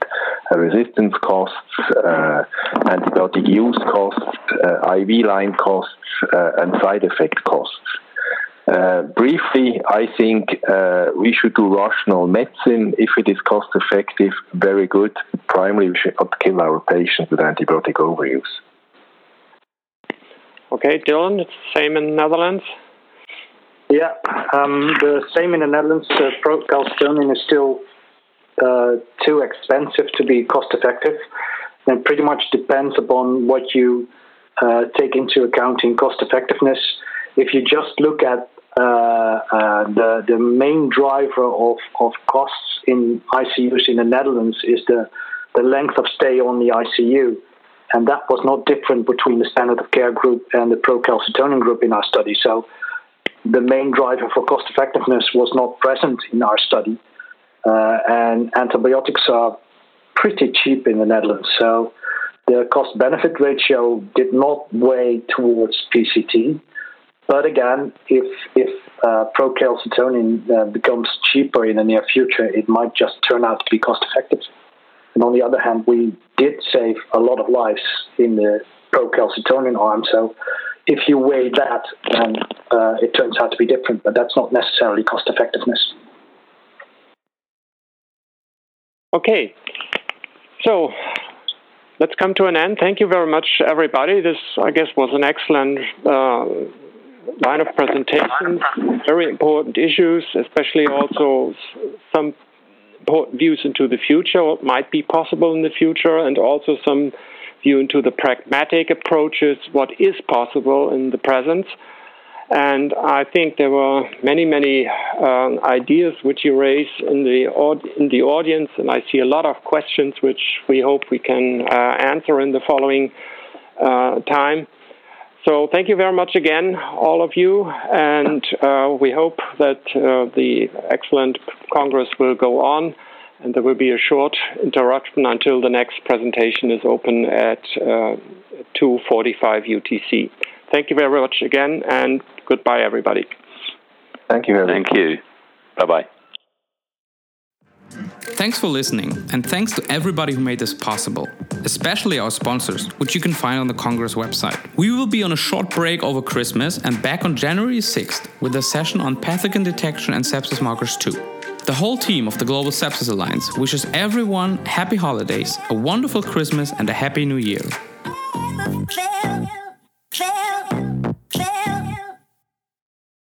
uh, resistance costs, uh, antibiotic use costs, uh, IV line costs, uh, and side effect costs. briefly, I think we should do rational medicine if it is cost effective. Very good. Primarily, we should not kill our patients with antibiotic overuse. Okay, Dylan, it's the same in the Netherlands. Yeah, um, the same in the Netherlands. Uh, is still uh, too expensive to be cost effective. And pretty much depends upon what you uh, take into account in cost effectiveness. If you just look at uh, uh, the the main driver of, of costs in ICUs in the Netherlands is the the length of stay on the ICU, and that was not different between the standard of care group and the procalcitonin group in our study. So the main driver for cost effectiveness was not present in our study, uh, and antibiotics are pretty cheap in the Netherlands. So the cost benefit ratio did not weigh towards PCT. But again, if if uh, procalcitonin uh, becomes cheaper in the near future, it might just turn out to be cost effective. And on the other hand, we did save a lot of lives in the procalcitonin arm. So if you weigh that, then uh, it turns out to be different, but that's not necessarily cost effectiveness. Okay, so let's come to an end. Thank you very much, everybody. This, I guess, was an excellent uh, line of presentation. Very important issues, especially also some views into the future, what might be possible in the future, and also some view into the pragmatic approaches, what is possible in the present. And I think there were many, many uh, ideas which you raised in the in the audience, and I see a lot of questions which we hope we can uh, answer in the following uh, time. So thank you very much again, all of you, and uh, we hope that uh, the excellent Congress will go on, and there will be a short interruption until the next presentation is open at uh, 2:45 UTC. Thank you very much again, and goodbye, everybody. Thank you. Thank you. Bye bye. Thanks for listening, and thanks to everybody who made this possible, especially our sponsors, which you can find on the Congress website. We will be on a short break over Christmas and back on January 6th with a session on pathogen detection and sepsis markers 2. The whole team of the Global Sepsis Alliance wishes everyone happy holidays, a wonderful Christmas, and a happy new year.